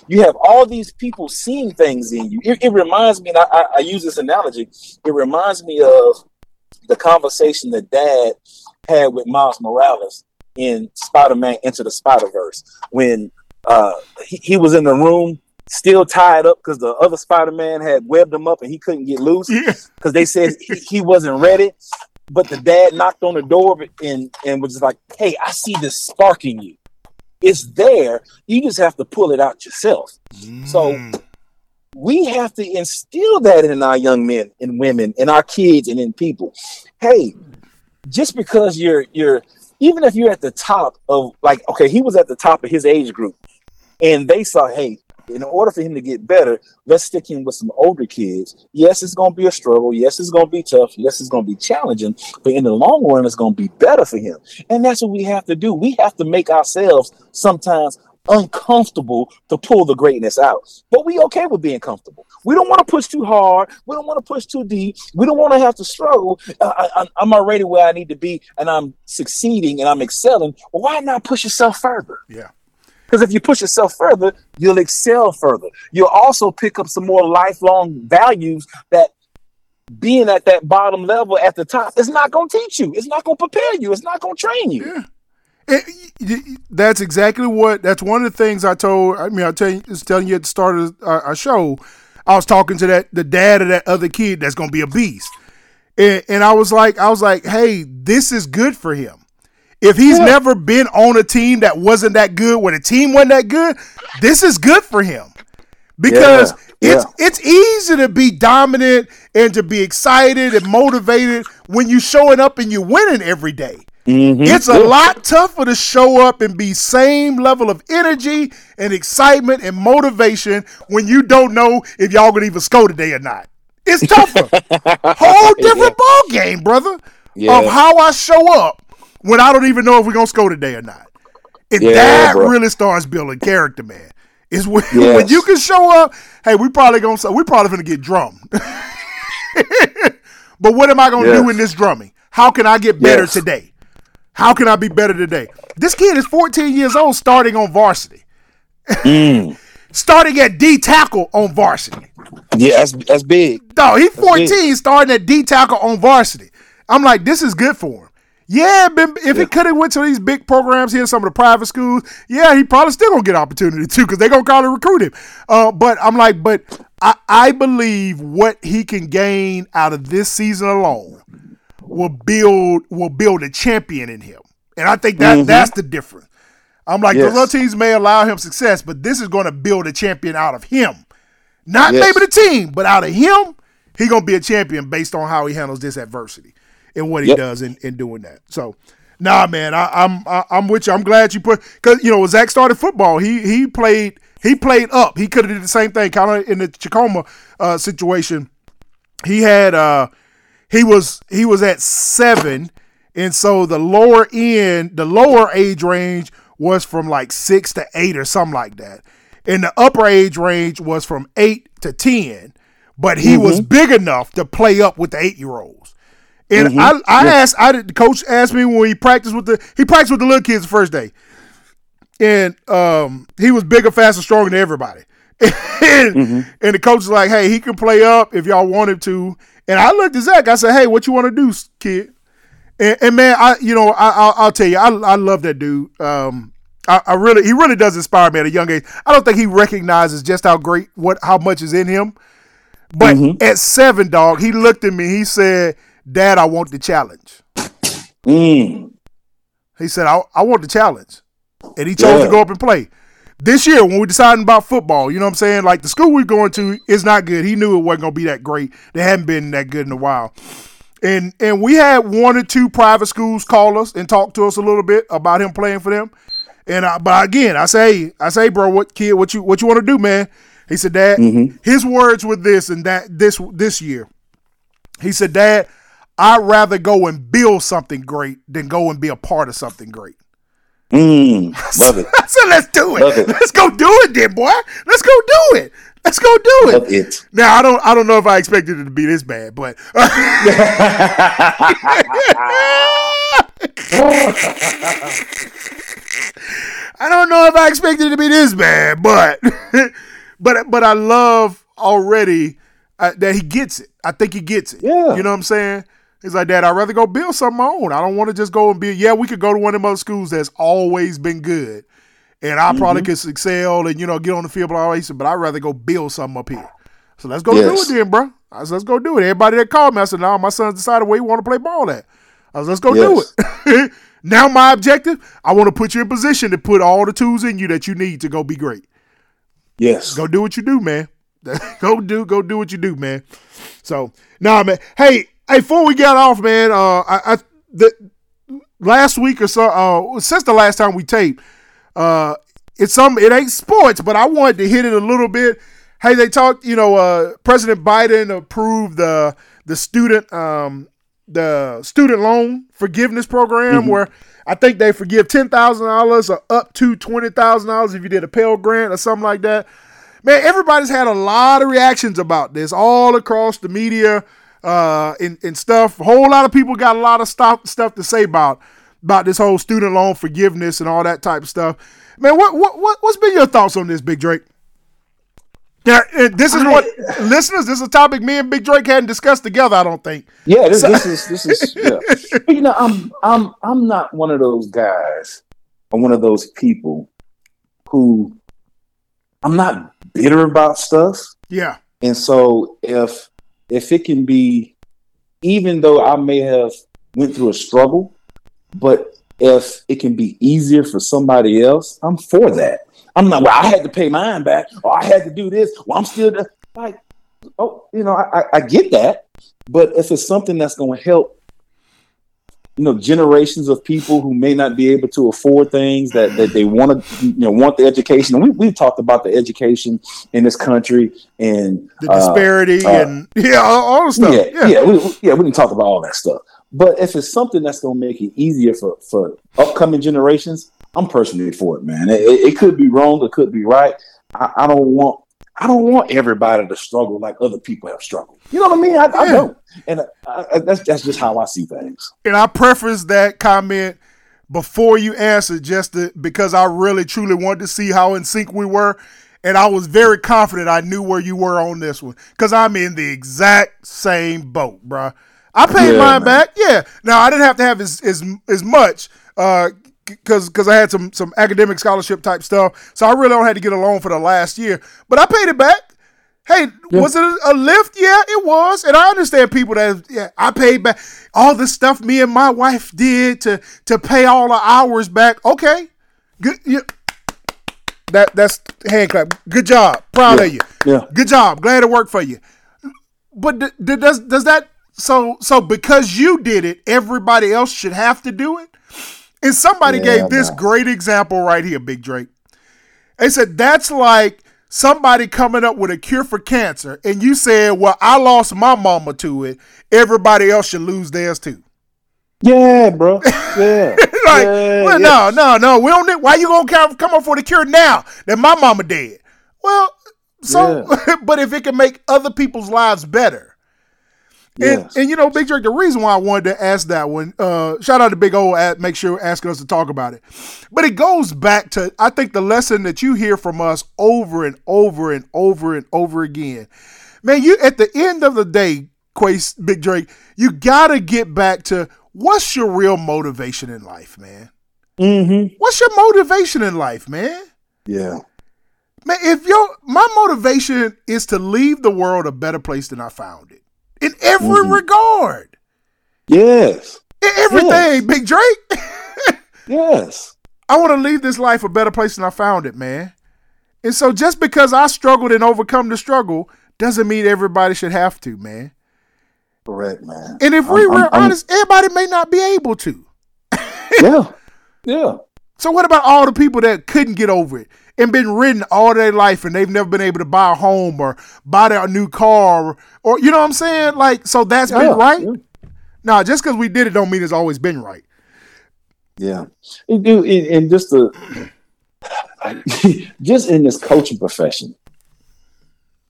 you have all these people seeing things in you. It, it reminds me, and I, I, I use this analogy. It reminds me of the conversation that Dad had with Miles Morales in Spider-Man Into the Spider-Verse when uh, he, he was in the room still tied up because the other Spider-Man had webbed him up and he couldn't get loose because Yeah. they said he, wasn't ready. But the dad knocked on the door and and was like, "Hey, I see this spark in you. It's there. You just have to pull it out yourself." So Mm. we have to instill that in our young men and women, and our kids and in people. Hey, just because you're you're even if you're at the top of like okay, he was at the top of his age group, and they saw, hey, in order for him to get better, let's stick him with some older kids. Yes, it's going to be a struggle. Yes, it's going to be tough. Yes, it's going to be challenging. But in the long run, it's going to be better for him. And that's what we have to do. We have to make ourselves sometimes uncomfortable to pull the greatness out. But we okay with being comfortable. We don't want to push too hard. We don't want to push too deep. We don't want to have to struggle. I, I'm already where I need to be, and I'm succeeding and I'm excelling. Why not push yourself further? Yeah. Because if you push yourself further, you'll excel further. You'll also pick up some more lifelong values that being at that bottom level at the top is not going to teach you. It's not going to prepare you. It's not going to train you. It, y- y- that's exactly what. That's one of the things I told. I mean, I tell you, was telling you at the start of our, our show. I was talking to that the dad of that other kid that's going to be a beast, and, and I was like, I was like, hey, this is good for him. If he's never been on a team that wasn't that good, when the team wasn't that good, this is good for him because Yeah, it's it's easy to be dominant and to be excited and motivated when you showing up and you're winning every day. Mm-hmm. It's a lot tougher to show up and be same level of energy and excitement and motivation when you don't know if y'all gonna even score today or not. It's tougher. Whole different ball game, brother, Yeah. of how I show up when I don't even know if we're gonna score today or not. And Yeah, that bro. really starts building character, man. Is when, when you can show up. Hey, we probably gonna we probably gonna get drummed. but what am I gonna do in this drumming? How can I get better Yes. today? How can I be better today? This kid is 14 years old, starting on varsity, Mm. starting at D tackle on varsity. Yeah, that's that's big. Dog, he's 14, starting at D tackle on varsity. I'm like, this is good for him. Yeah, if he could have went to these big programs here, some of the private schools, yeah, he probably still gonna get opportunity too, because they gonna call to recruit him. Uh, but I'm like, but I, I believe what he can gain out of this season alone will build will build a champion in him, and I think that that's the difference. I'm like, Yes. those other teams may allow him success, but this is to build a champion out of him. Not Yes. maybe the team, but out of him, he gonna be a champion based on how he handles this adversity and what he Yep. does in, in doing that. So, nah, man, I, I'm I, I'm with you. I'm glad you put because you know Zach started football, he he played he played up. He could have did the same thing, kind of in the Tacoma uh, situation. He had uh he was he was at seven, and so the lower end, the lower age range was from like six to eight or something like that, and the upper age range was from eight to ten. But he was big enough to play up with the eight year olds. And I, I asked, I did, the coach asked me when he practiced with the he practiced with the little kids the first day, and um, he was bigger, faster, stronger than everybody. and, and the coach was like, "Hey, he can play up if y'all want him to." And I looked at Zach. I said, "Hey, what you want to do, kid?" And, and man, I you know I I'll, I'll tell you, I I love that dude. Um, I, I really he really does inspire me at a young age. I don't think he recognizes just how great what how much is in him. But at seven, dog, he looked at me. He said, "Dad, I want the challenge." Mm. He said, I, I want the challenge. And he chose Yeah. to go up and play. This year, when we decided about football, you know what I'm saying? Like the school we're going to is not good. He knew it wasn't going to be that great. They hadn't been that good in a while. And and we had one or two private schools call us and talk to us a little bit about him playing for them. And I, but again, I say, I say, bro, what kid, what you what you want to do, man? He said, Dad, his words were this and that this this year. He said, Dad, I'd rather go and build something great than go and be a part of something great. Mm. Love it. Said, let's do it. It. Let's go do it, then, boy. Let's go do it. Let's go do Love it. it. Now I don't I don't know if I expected it to be this bad, but I don't know if I expected it to be this bad, but but but I love already uh, that he gets it. I think he gets it. Yeah. You know what I'm saying? He's like, Dad, I'd rather go build something my own. I don't want to just go and build. Yeah, we could go to one of them other schools that's always been good, and I probably Mm-hmm. could excel and you know get on the field. But I said, but I'd rather go build something up here. So let's go Yes. do it then, bro. I said, let's go do it. Everybody that called me, I said, no, my son's decided where he want to play ball at. I said, let's go Yes. do it. now my objective, I want to put you in position to put all the tools in you that you need to go be great. Yes. Go do what you do, man. go do go do what you do, man. So nah, man. Hey, hey, before we got off, man. Uh, I, I the last week or so, uh, since the last time we taped, uh, it's some it ain't sports, but I wanted to hit it a little bit. Hey, they talked. You know, uh, President Biden approved the the student um the student loan forgiveness program where I think they forgive ten thousand dollars or up to twenty thousand dollars if you did a Pell Grant or something like that. Man, everybody's had a lot of reactions about this all across the media uh, and, and stuff. A whole lot of people got a lot of stuff stuff to say about about this whole student loan forgiveness and all that type of stuff. Man, what what, what what's been your thoughts on this, Big Drake? Now, uh, this is what listeners. This is a topic me and Big Drake hadn't discussed together. I don't think. Yeah, this, this is this is. Yeah. You know, I'm I'm I'm not one of those guys or one of those people who I'm not bitter about stuff. Yeah, And so if if it can be, even though I may have went through a struggle, but if it can be easier for somebody else, I'm for that. I'm not. Well, I had to pay mine back, or I had to do this. Well, I'm still like, oh, you know, I, I, I get that, but if it's something that's going to help, you know, generations of people who may not be able to afford things that, that they want to, you know, want the education. And we we've talked about the education in this country and the uh, disparity uh, and yeah, all, all the stuff. yeah, Yeah, yeah, we, yeah, we can talk about all that stuff. But if it's something that's going to make it easier for for upcoming generations, I'm personally for it, man. It, it- it could be wrong, it could be right. I, I don't want I don't want everybody to struggle like other people have struggled. You know what I mean? I, I don't, and I, I, that's that's just how I see things. and I preface that comment before you answer, just to, because I really truly wanted to see how in sync we were, and I was very confident I knew where you were on this one because I'm in the exact same boat, bruh. I paid Yeah, mine man. back, yeah. Now I didn't have to have as as, as much. Uh, because because I had some some academic scholarship type stuff, so I really don't had to get a loan for the last year. But I paid it back. Hey, was it a, lift? Yeah, it was. And I understand people that yeah, I paid back all the stuff me and my wife did to to pay all the hours back. Okay, good. Yeah. That that's hand clap. Good job. Proud of you. Yeah. Good job. Glad it worked for you. But d- d- does does that so so because you did it, everybody else should have to do it? And somebody Yeah, gave this no. great example right here, Big Drake. They said that's like somebody coming up with a cure for cancer, and you said, "Well, I lost my mama to it. Everybody else should lose theirs too." Yeah, bro. Yeah, like, yeah, well, yeah. no, no, no. We don't. Need, why you gonna come, come up for the cure now that my mama dead? Well, so, but if it can make other people's lives better, Yes. and you know, Big Drake, the reason why I wanted to ask that one, uh, shout out to Big O, at, make sure asking us to talk about it. But it goes back to I think the lesson that you hear from us over and over and over and over again. Man, you at the end of the day, Quace, Big Drake, you gotta get back to what's your real motivation in life, man. Mm-hmm. What's your motivation in life, man? Yeah. Man, if your my motivation is to leave the world a better place than I found it, in every Mhm. regard, Yes. in everything, Yes. Big Drake. Yes. I want to leave this life a better place than I found it, man. And so, just because I struggled and overcome the struggle doesn't mean everybody should have to, man. Correct, man. And if I'm- we I'm- were I'm- honest, everybody may not be able to. yeah. Yeah. So what about all the people that couldn't get over it and been ridden all their life and they've never been able to buy a home or buy their new car or, or you know what I'm saying? Like, so that's Yeah, been right? yeah. No, just because we did it don't mean it's always been right. Yeah, and, and, just the just in this coaching profession,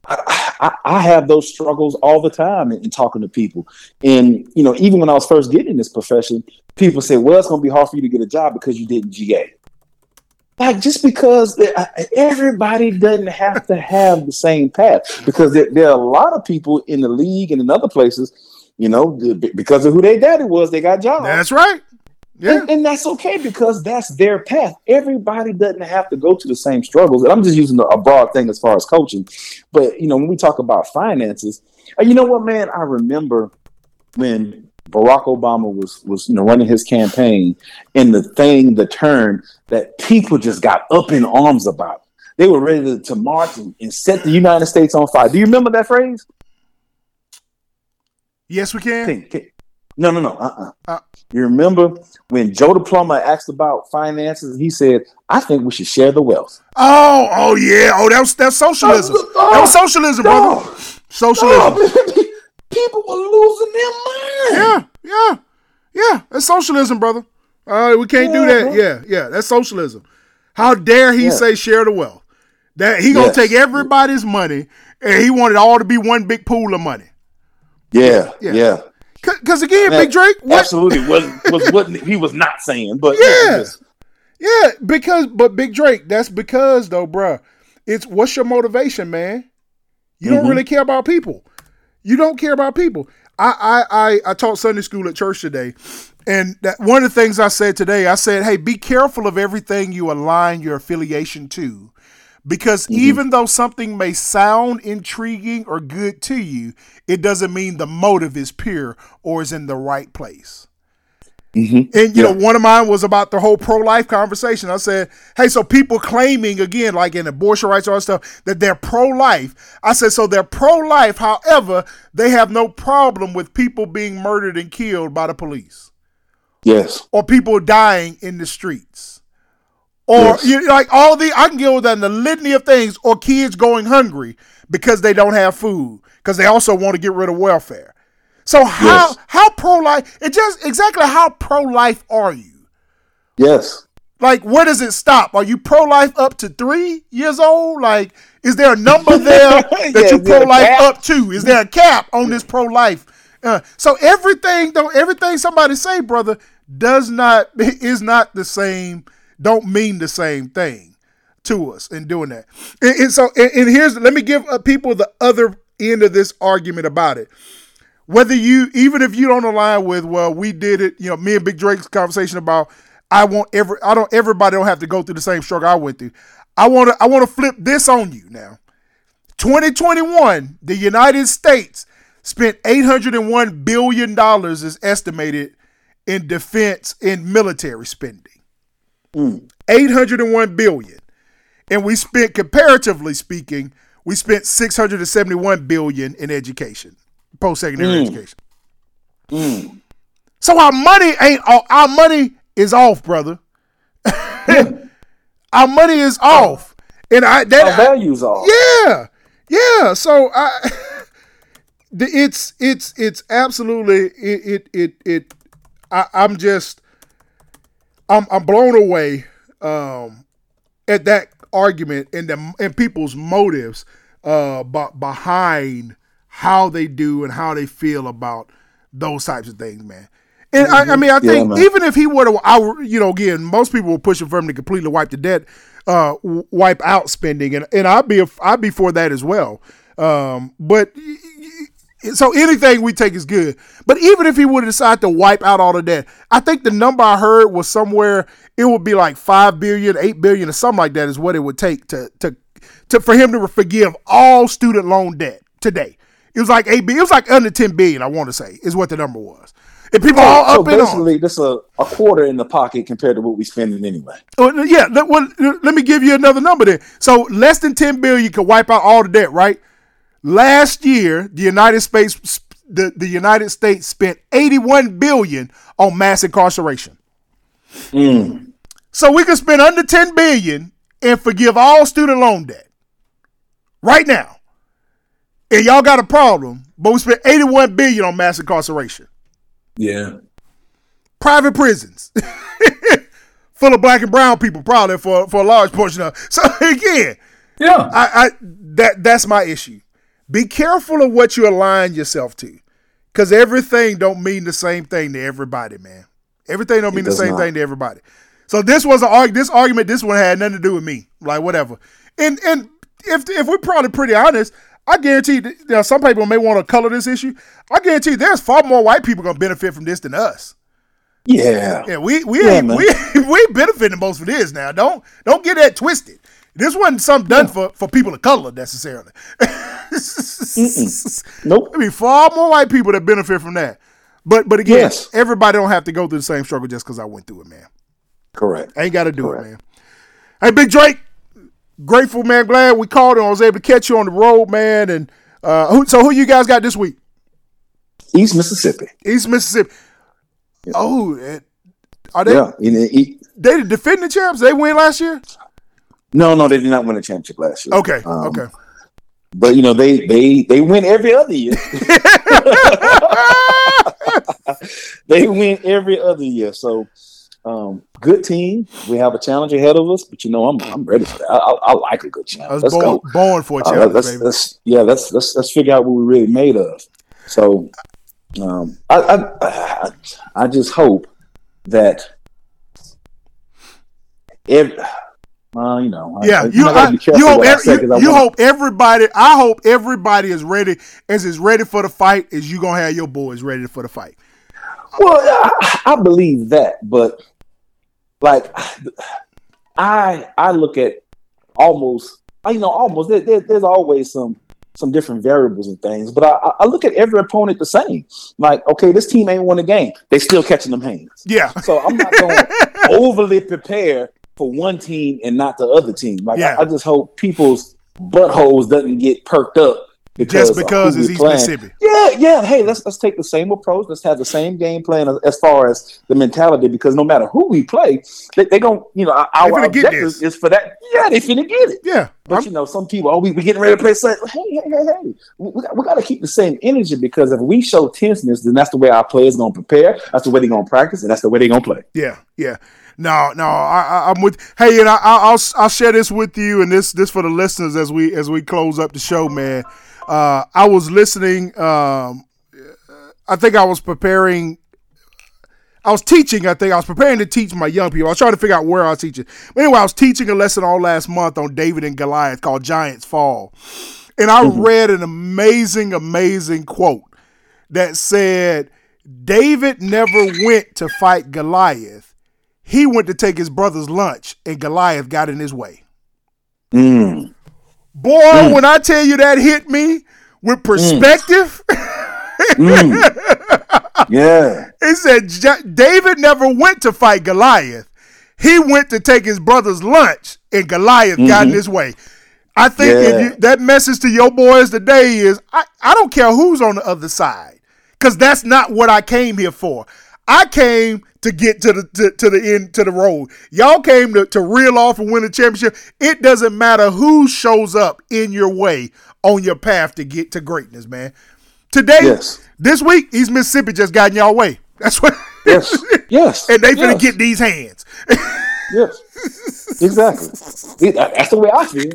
I, I, I have those struggles all the time in, in talking to people. And you know, even when I was first getting this profession, people say, "Well, it's going to be hard for you to get a job because you didn't GA." Like just because everybody doesn't have to have the same path because there, there, are a lot of people in the league and in other places you know because of who their daddy was they got jobs that's right yeah. And, and, that's okay because that's their path. Everybody doesn't have to go to the same struggles. And I'm just using a broad thing as far as coaching. But, you know, when we talk about finances, uh, you know what, man? I remember when Barack Obama was was you know running his campaign, and the thing, the turn that people just got up in arms about. They were ready to, to march and, and set the United States on fire. Do you remember that phrase? Yes, we can. Think, think. No, no, no. Uh-uh. Uh, you remember when Joe the plumber asked about finances? He said, "I think we should share the wealth." Oh, oh yeah. Oh, that was that's socialism. Uh, that was socialism, brother. Socialism. people were losing their mind. Yeah, yeah, yeah. That's socialism, brother. Uh, we can't yeah, do that. Bro. Yeah, yeah. That's socialism. How dare he yeah. say share the wealth? That he gonna yes. take everybody's money and he wanted all to be one big pool of money. Yeah, yeah. yeah. Because again, Big Drake, what? absolutely was was what he was not saying, but yeah, yeah. Because but Big Drake, that's because though, bruh, it's what's your motivation, man? You mm-hmm. don't really care about people. You don't care about people. I, I I I taught Sunday school at church today, and that one of the things I said today, I said, "Hey, be careful of everything you align your affiliation to." Because mm-hmm. even though something may sound intriguing or good to you, it doesn't mean the motive is pure or is in the right place. Mm-hmm. And you yeah. know, one of mine was about the whole pro-life conversation. I said, "Hey, so people claiming again, like in abortion rights, all that stuff, that they're pro-life." I said, "So they're pro-life. However, they have no problem with people being murdered and killed by the police, yes, or people dying in the streets, or yes. you like all the I can deal with that in the litany of things, or kids going hungry because they don't have food because they also want to get rid of welfare." So how yes. how pro life? It just exactly how pro life are you? Yes. Like where does it stop? Are you pro life up to three years old? Like is there a number there that yeah, you pro life up to? Is there a cap on this pro life? Uh, so everything though everything somebody say, brother, does not is not the same. Don't mean the same thing to us in doing that. And, and so and, and here's let me give uh, people the other end of this argument about it whether you even if you don't align with well we did it you know me and big drake's conversation about i want every i don't everybody don't have to go through the same struggle i went through. I want to i want to flip this on you now. 2021 the united states spent 801 billion dollars is estimated in defense in military spending. Mm. 801 billion. And we spent comparatively speaking we spent 671 billion in education post secondary mm. education. Mm. So our money ain't our money is off, brother. our money is off, and I that our values off. Yeah, yeah. So I, it's it's it's absolutely it it it. it I, I'm just I'm I'm blown away um, at that argument and the and people's motives uh, behind how they do and how they feel about those types of things, man. And I, I mean, I think yeah, even if he were to, I, you know, again, most people were pushing for him to completely wipe the debt, uh, wipe out spending, and and I'd be I'd be for that as well. Um, but so anything we take is good. But even if he would decide to wipe out all of that, I think the number I heard was somewhere it would be like five billion, eight billion, or something like that is what it would take to to to for him to forgive all student loan debt today. It was like eight. It was like under ten billion. I want to say is what the number was. And people oh, all so up basically, this a, a quarter in the pocket compared to what we spending anyway. Oh, yeah. Let, well, let me give you another number there. So less than ten billion could wipe out all the debt, right? Last year, the United States the, the United States spent 81 billion on mass incarceration. Mm. So we could spend under 10 billion and forgive all student loan debt right now and y'all got a problem, but we spent 81 billion on mass incarceration. Yeah. Private prisons. Full of black and brown people, probably for, for a large portion of. So again, yeah, I, I that that's my issue. Be careful of what you align yourself to, because everything don't mean the same thing to everybody, man. Everything don't mean the same not. thing to everybody. So this was an this argument. This one had nothing to do with me. Like whatever. And and if if we're probably pretty honest, I guarantee. That, you know, some people may want to color this issue. I guarantee there's far more white people gonna benefit from this than us. Yeah. Yeah, we we Yeah, we we benefiting most of this now. Don't don't get that twisted. This wasn't something done for, for people of color necessarily. Nope. I mean, far more white people that benefit from that. But but again, Yes. everybody don't have to go through the same struggle just because I went through it, man. Correct. I ain't got to do Correct. it, man. Hey, Big Drake, grateful man, glad we called and I was able to catch you on the road, man. And uh, who, so who you guys got this week? East Mississippi. East Mississippi. Oh, eh, are they Yeah. They the defending champs? They win last year? No, no, they did not win a championship last year. Okay, Um, okay. But you know, they they they win every other year. they win every other year. So um, good team. We have a challenge ahead of us, but you know, I'm I'm ready for that. I, I, I like a good challenge. I was Let's born, go. born for a Uh, challenge, let's, baby. let's yeah, let's let's let's figure out what we're really made of. So um, I, I I I just hope that every, well, you know, Yeah, I, you, I I, you hope what I ev- say 'cause I you, you hope everybody. I hope everybody is ready as is ready for the fight as you gonna have your boys ready for the fight. Well, I, I believe that, but like I I look at almost you know almost there, there, there's always some some different variables and things, but I, I- look at every opponent the same. Like, okay, this team ain't won a game; they still catching them hands. Yeah, So I'm not going to overly prepare for one team and not the other team. Like Yeah. I, I just hope people's buttholes doesn't get perked up because just because it's East playing. Mississippi. Yeah, yeah. Hey, let's let's take the same approach. Let's have the same game plan as, as far as the mentality. Because no matter who we play, they, they going to, you know our, our objective this. is for that. Yeah, they finna get it. Yeah, But I'm- you know, some people, oh, we we getting ready to play. Say, hey, hey, hey, hey, we, we, got, we got to keep the same energy because if we show tenseness, then that's the way our players gonna prepare. That's the way they gonna practice, and that's the way they gonna play. Yeah, yeah. No, no, I, I, I'm with. Hey, and I, I, I'll I'll share this with you, and this this for the listeners as we as we close up the show, man. Uh, I was listening. Um, I think I was preparing. I was teaching. I think I was preparing to teach my young people. I was trying to figure out where I was teaching. But anyway, I was teaching a lesson all last month on David and Goliath called Giants Fall, and I read an amazing, amazing quote that said, David never went to fight Goliath. He went to take his brother's lunch, and Goliath got in his way. Mm. Boy, mm. when I tell you that hit me with mm. perspective, mm. Yeah, it said David never went to fight Goliath. He went to take his brother's lunch, and Goliath got in mm-hmm. his way. I think if Yeah. you, that message to your boys today is I, I don't care who's on the other side because that's not what I came here for. I came to get to the to, to the end to the road. Y'all came to, to reel off and win a championship. It doesn't matter who shows up in your way on your path to get to greatness, man. Today, Yes. this week, East Mississippi just got in y'all way. That's what. yes, yes. and they finna yes. get these hands. yes, exactly. Uh, that's the way I feel.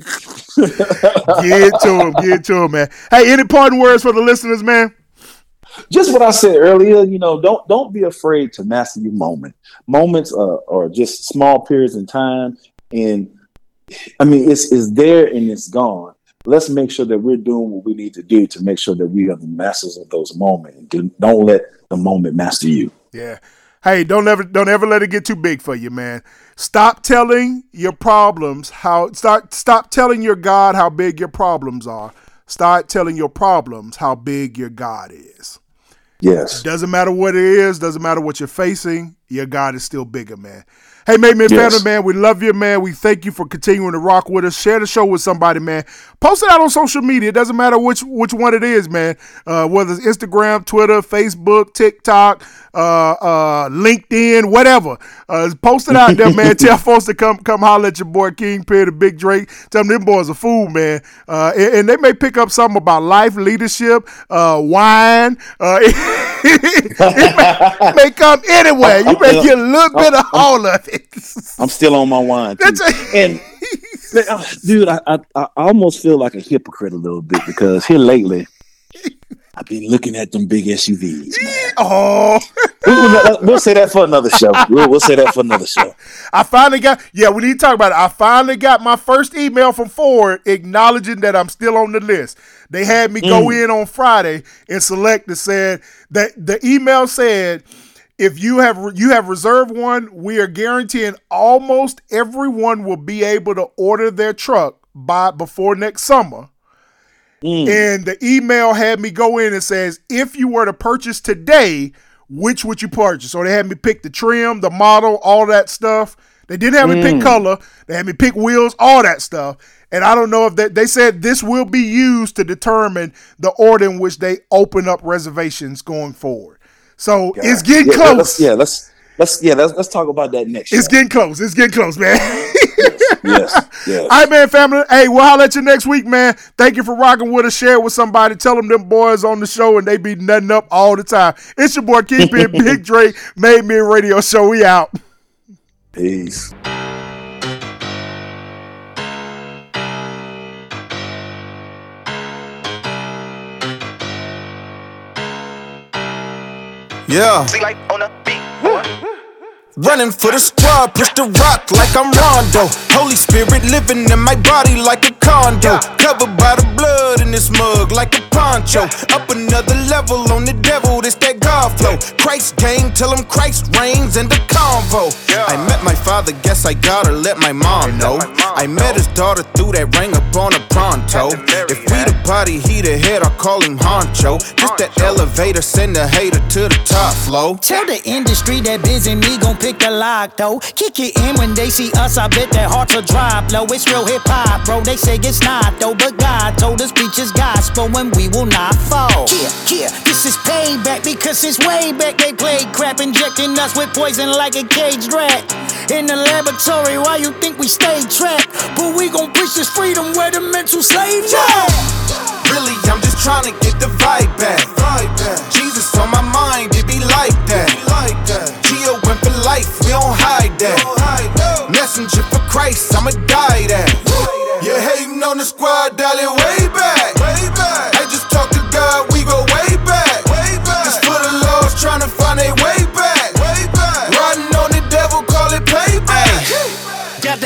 get to them, get to them, man. Hey, any parting words for the listeners, man? Just what I said earlier, you know, don't don't be afraid to master your moment. Moments are, are just small periods in time, and I mean, it's it's there and it's gone. Let's make sure that we're doing what we need to do to make sure that we are the masters of those moments. Do- Don't let the moment master you. Yeah. Hey, don't ever don't ever let it get too big for you, man. Stop telling your problems how start stop telling your God how big your problems are. Start telling your problems how big your God is. Yes. Doesn't matter what it is, doesn't matter what you're facing, your God is still bigger, man. Hey, Make Me a Yes. Family, man, we love you, man. We thank you for continuing to rock with us. Share the show with somebody, man. Post it out on social media. It doesn't matter which which one it is, man. Uh, whether it's Instagram, Twitter, Facebook, TikTok, uh, uh, LinkedIn, whatever. Uh, post it out there, man. Tell folks to come come holler at your boy Kingpin, the Big Drake. Tell them them boys a fool, man. Uh, and, and they may pick up something about life, leadership, uh, wine. Uh, it may, may come anywhere. You may get a little bit of all of it. I'm still on my wine. And dude, I, I I almost feel like a hypocrite a little bit because here lately, I've been looking at them big SUVs. Man. Oh, we'll, we'll, say that for another show. We'll, we'll, say that for another show. I finally got, yeah, we need to talk about it. I finally got my first email from Ford acknowledging that I'm still on the list. They had me go mm. in on Friday and select and said that the email said, if you have you have reserved one, we are guaranteeing almost everyone will be able to order their truck by before next summer. Mm. And the email had me go in and says, if you were to purchase today, which would you purchase? So they had me pick the trim, the model, all that stuff. They didn't have mm. me pick mm. color. They had me pick wheels, all that stuff. And I don't know if they, they said this will be used to determine the order in which they open up reservations going forward. So God. it's getting yeah, close. Let's, yeah, let's let's yeah let's let's talk about that next. It's show. getting close. It's getting close, man. yes, yes. All right, man, family. Hey, we'll holler at you next week, man. Thank you for rocking with us. Share with somebody. Tell them them boys on the show and they be nutting up all the time. It's your boy Kingpin Big Dre, Made Me Radio Show. We out. Peace. Yeah. Running for the squad, push the rock like I'm Rondo. Holy Spirit living in my body like a condo. Covered by the blood in this mug like a poncho. Up another level on the devil, this flow. Christ gang, tell him Christ reigns in the convo. I met my father, guess I gotta let my mom know. I met his daughter through that ring up on a pronto. If we the body, he the head, I call him Honcho. Just that elevator, send the hater to the top flow. Tell the industry that busy me gon' pick the lock though. Kick it in when they see us, I bet their hearts will drop low. It's real hip hop, bro. They say it's not though, but God told us preach his gospel and we will not fall. Yeah, yeah, this is payback because it's way back they played crap, injecting us with poison like a caged rat. In the laboratory, why you think we stay trapped? But we gon' push this freedom where the mental slaves at. Really, I'm just trying to get the vibe back. Jesus on my mind, it be like that. like Geo went for life, we don't hide that. Messenger for Christ, I'ma die that. You hating on the squad, dial way back.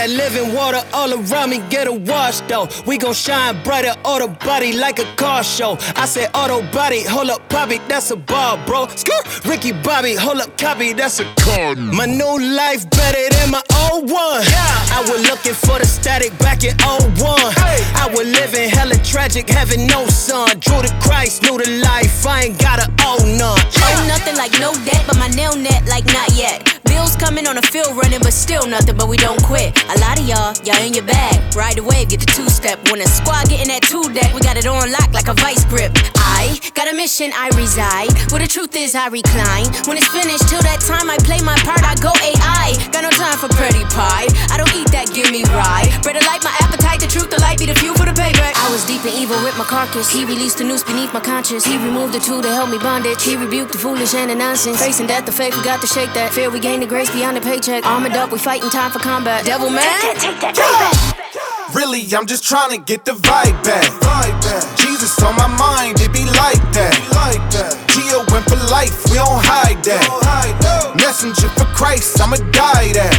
That living water all around me, get a wash though. We gon' shine brighter, auto body like a car show. I said auto body, hold up, Bobby, that's a bar, bro. Skirt, Ricky Bobby, hold up, copy, that's a car. My new life better than my old one. Yeah. I was looking for the static back in 01. Hey. I was living hella tragic, having no son. Drew to Christ, knew the life, I ain't gotta own none. Yeah. Own nothing like no debt, but my nail net like not yet. Bills coming on the field running, but still nothing, but we don't quit. A lot of y'all, y'all in your bag. Ride the wave, get the two step. When a squad getting that two deck, we got it on lock like a vice grip. I got a mission, I reside. Where the truth is, I recline. When it's finished, till that time I play my part, I go AI. Got no time for pretty pie. I don't eat that, give me ride. Bread light, my appetite, the truth, the light be the fuel for the payback. I was deep in evil with my carcass. He released the noose beneath my conscience. He removed the tool to help me bondage. He rebuked the foolish and the nonsense. Facing death, the faith, we got to shake that. Fear, we gain the grace beyond the paycheck. Armored up, we fighting time for combat. Devil man, that, take that, take that. Really, I'm just trying to get the vibe back. Vibe back. Jesus on my mind, it be like that. Be like that. Geo went for life, we don't hide that. Don't hide that. Messenger for Christ, I'ma die that.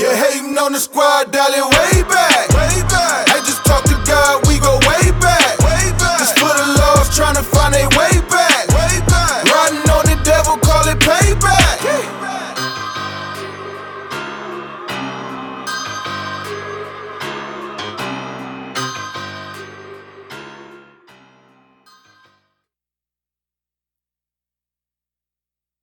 You're hating on the squad, darling, way back. Way back. I just talked to God, we go way back. Way back. Just for the lost, trying to find a way back.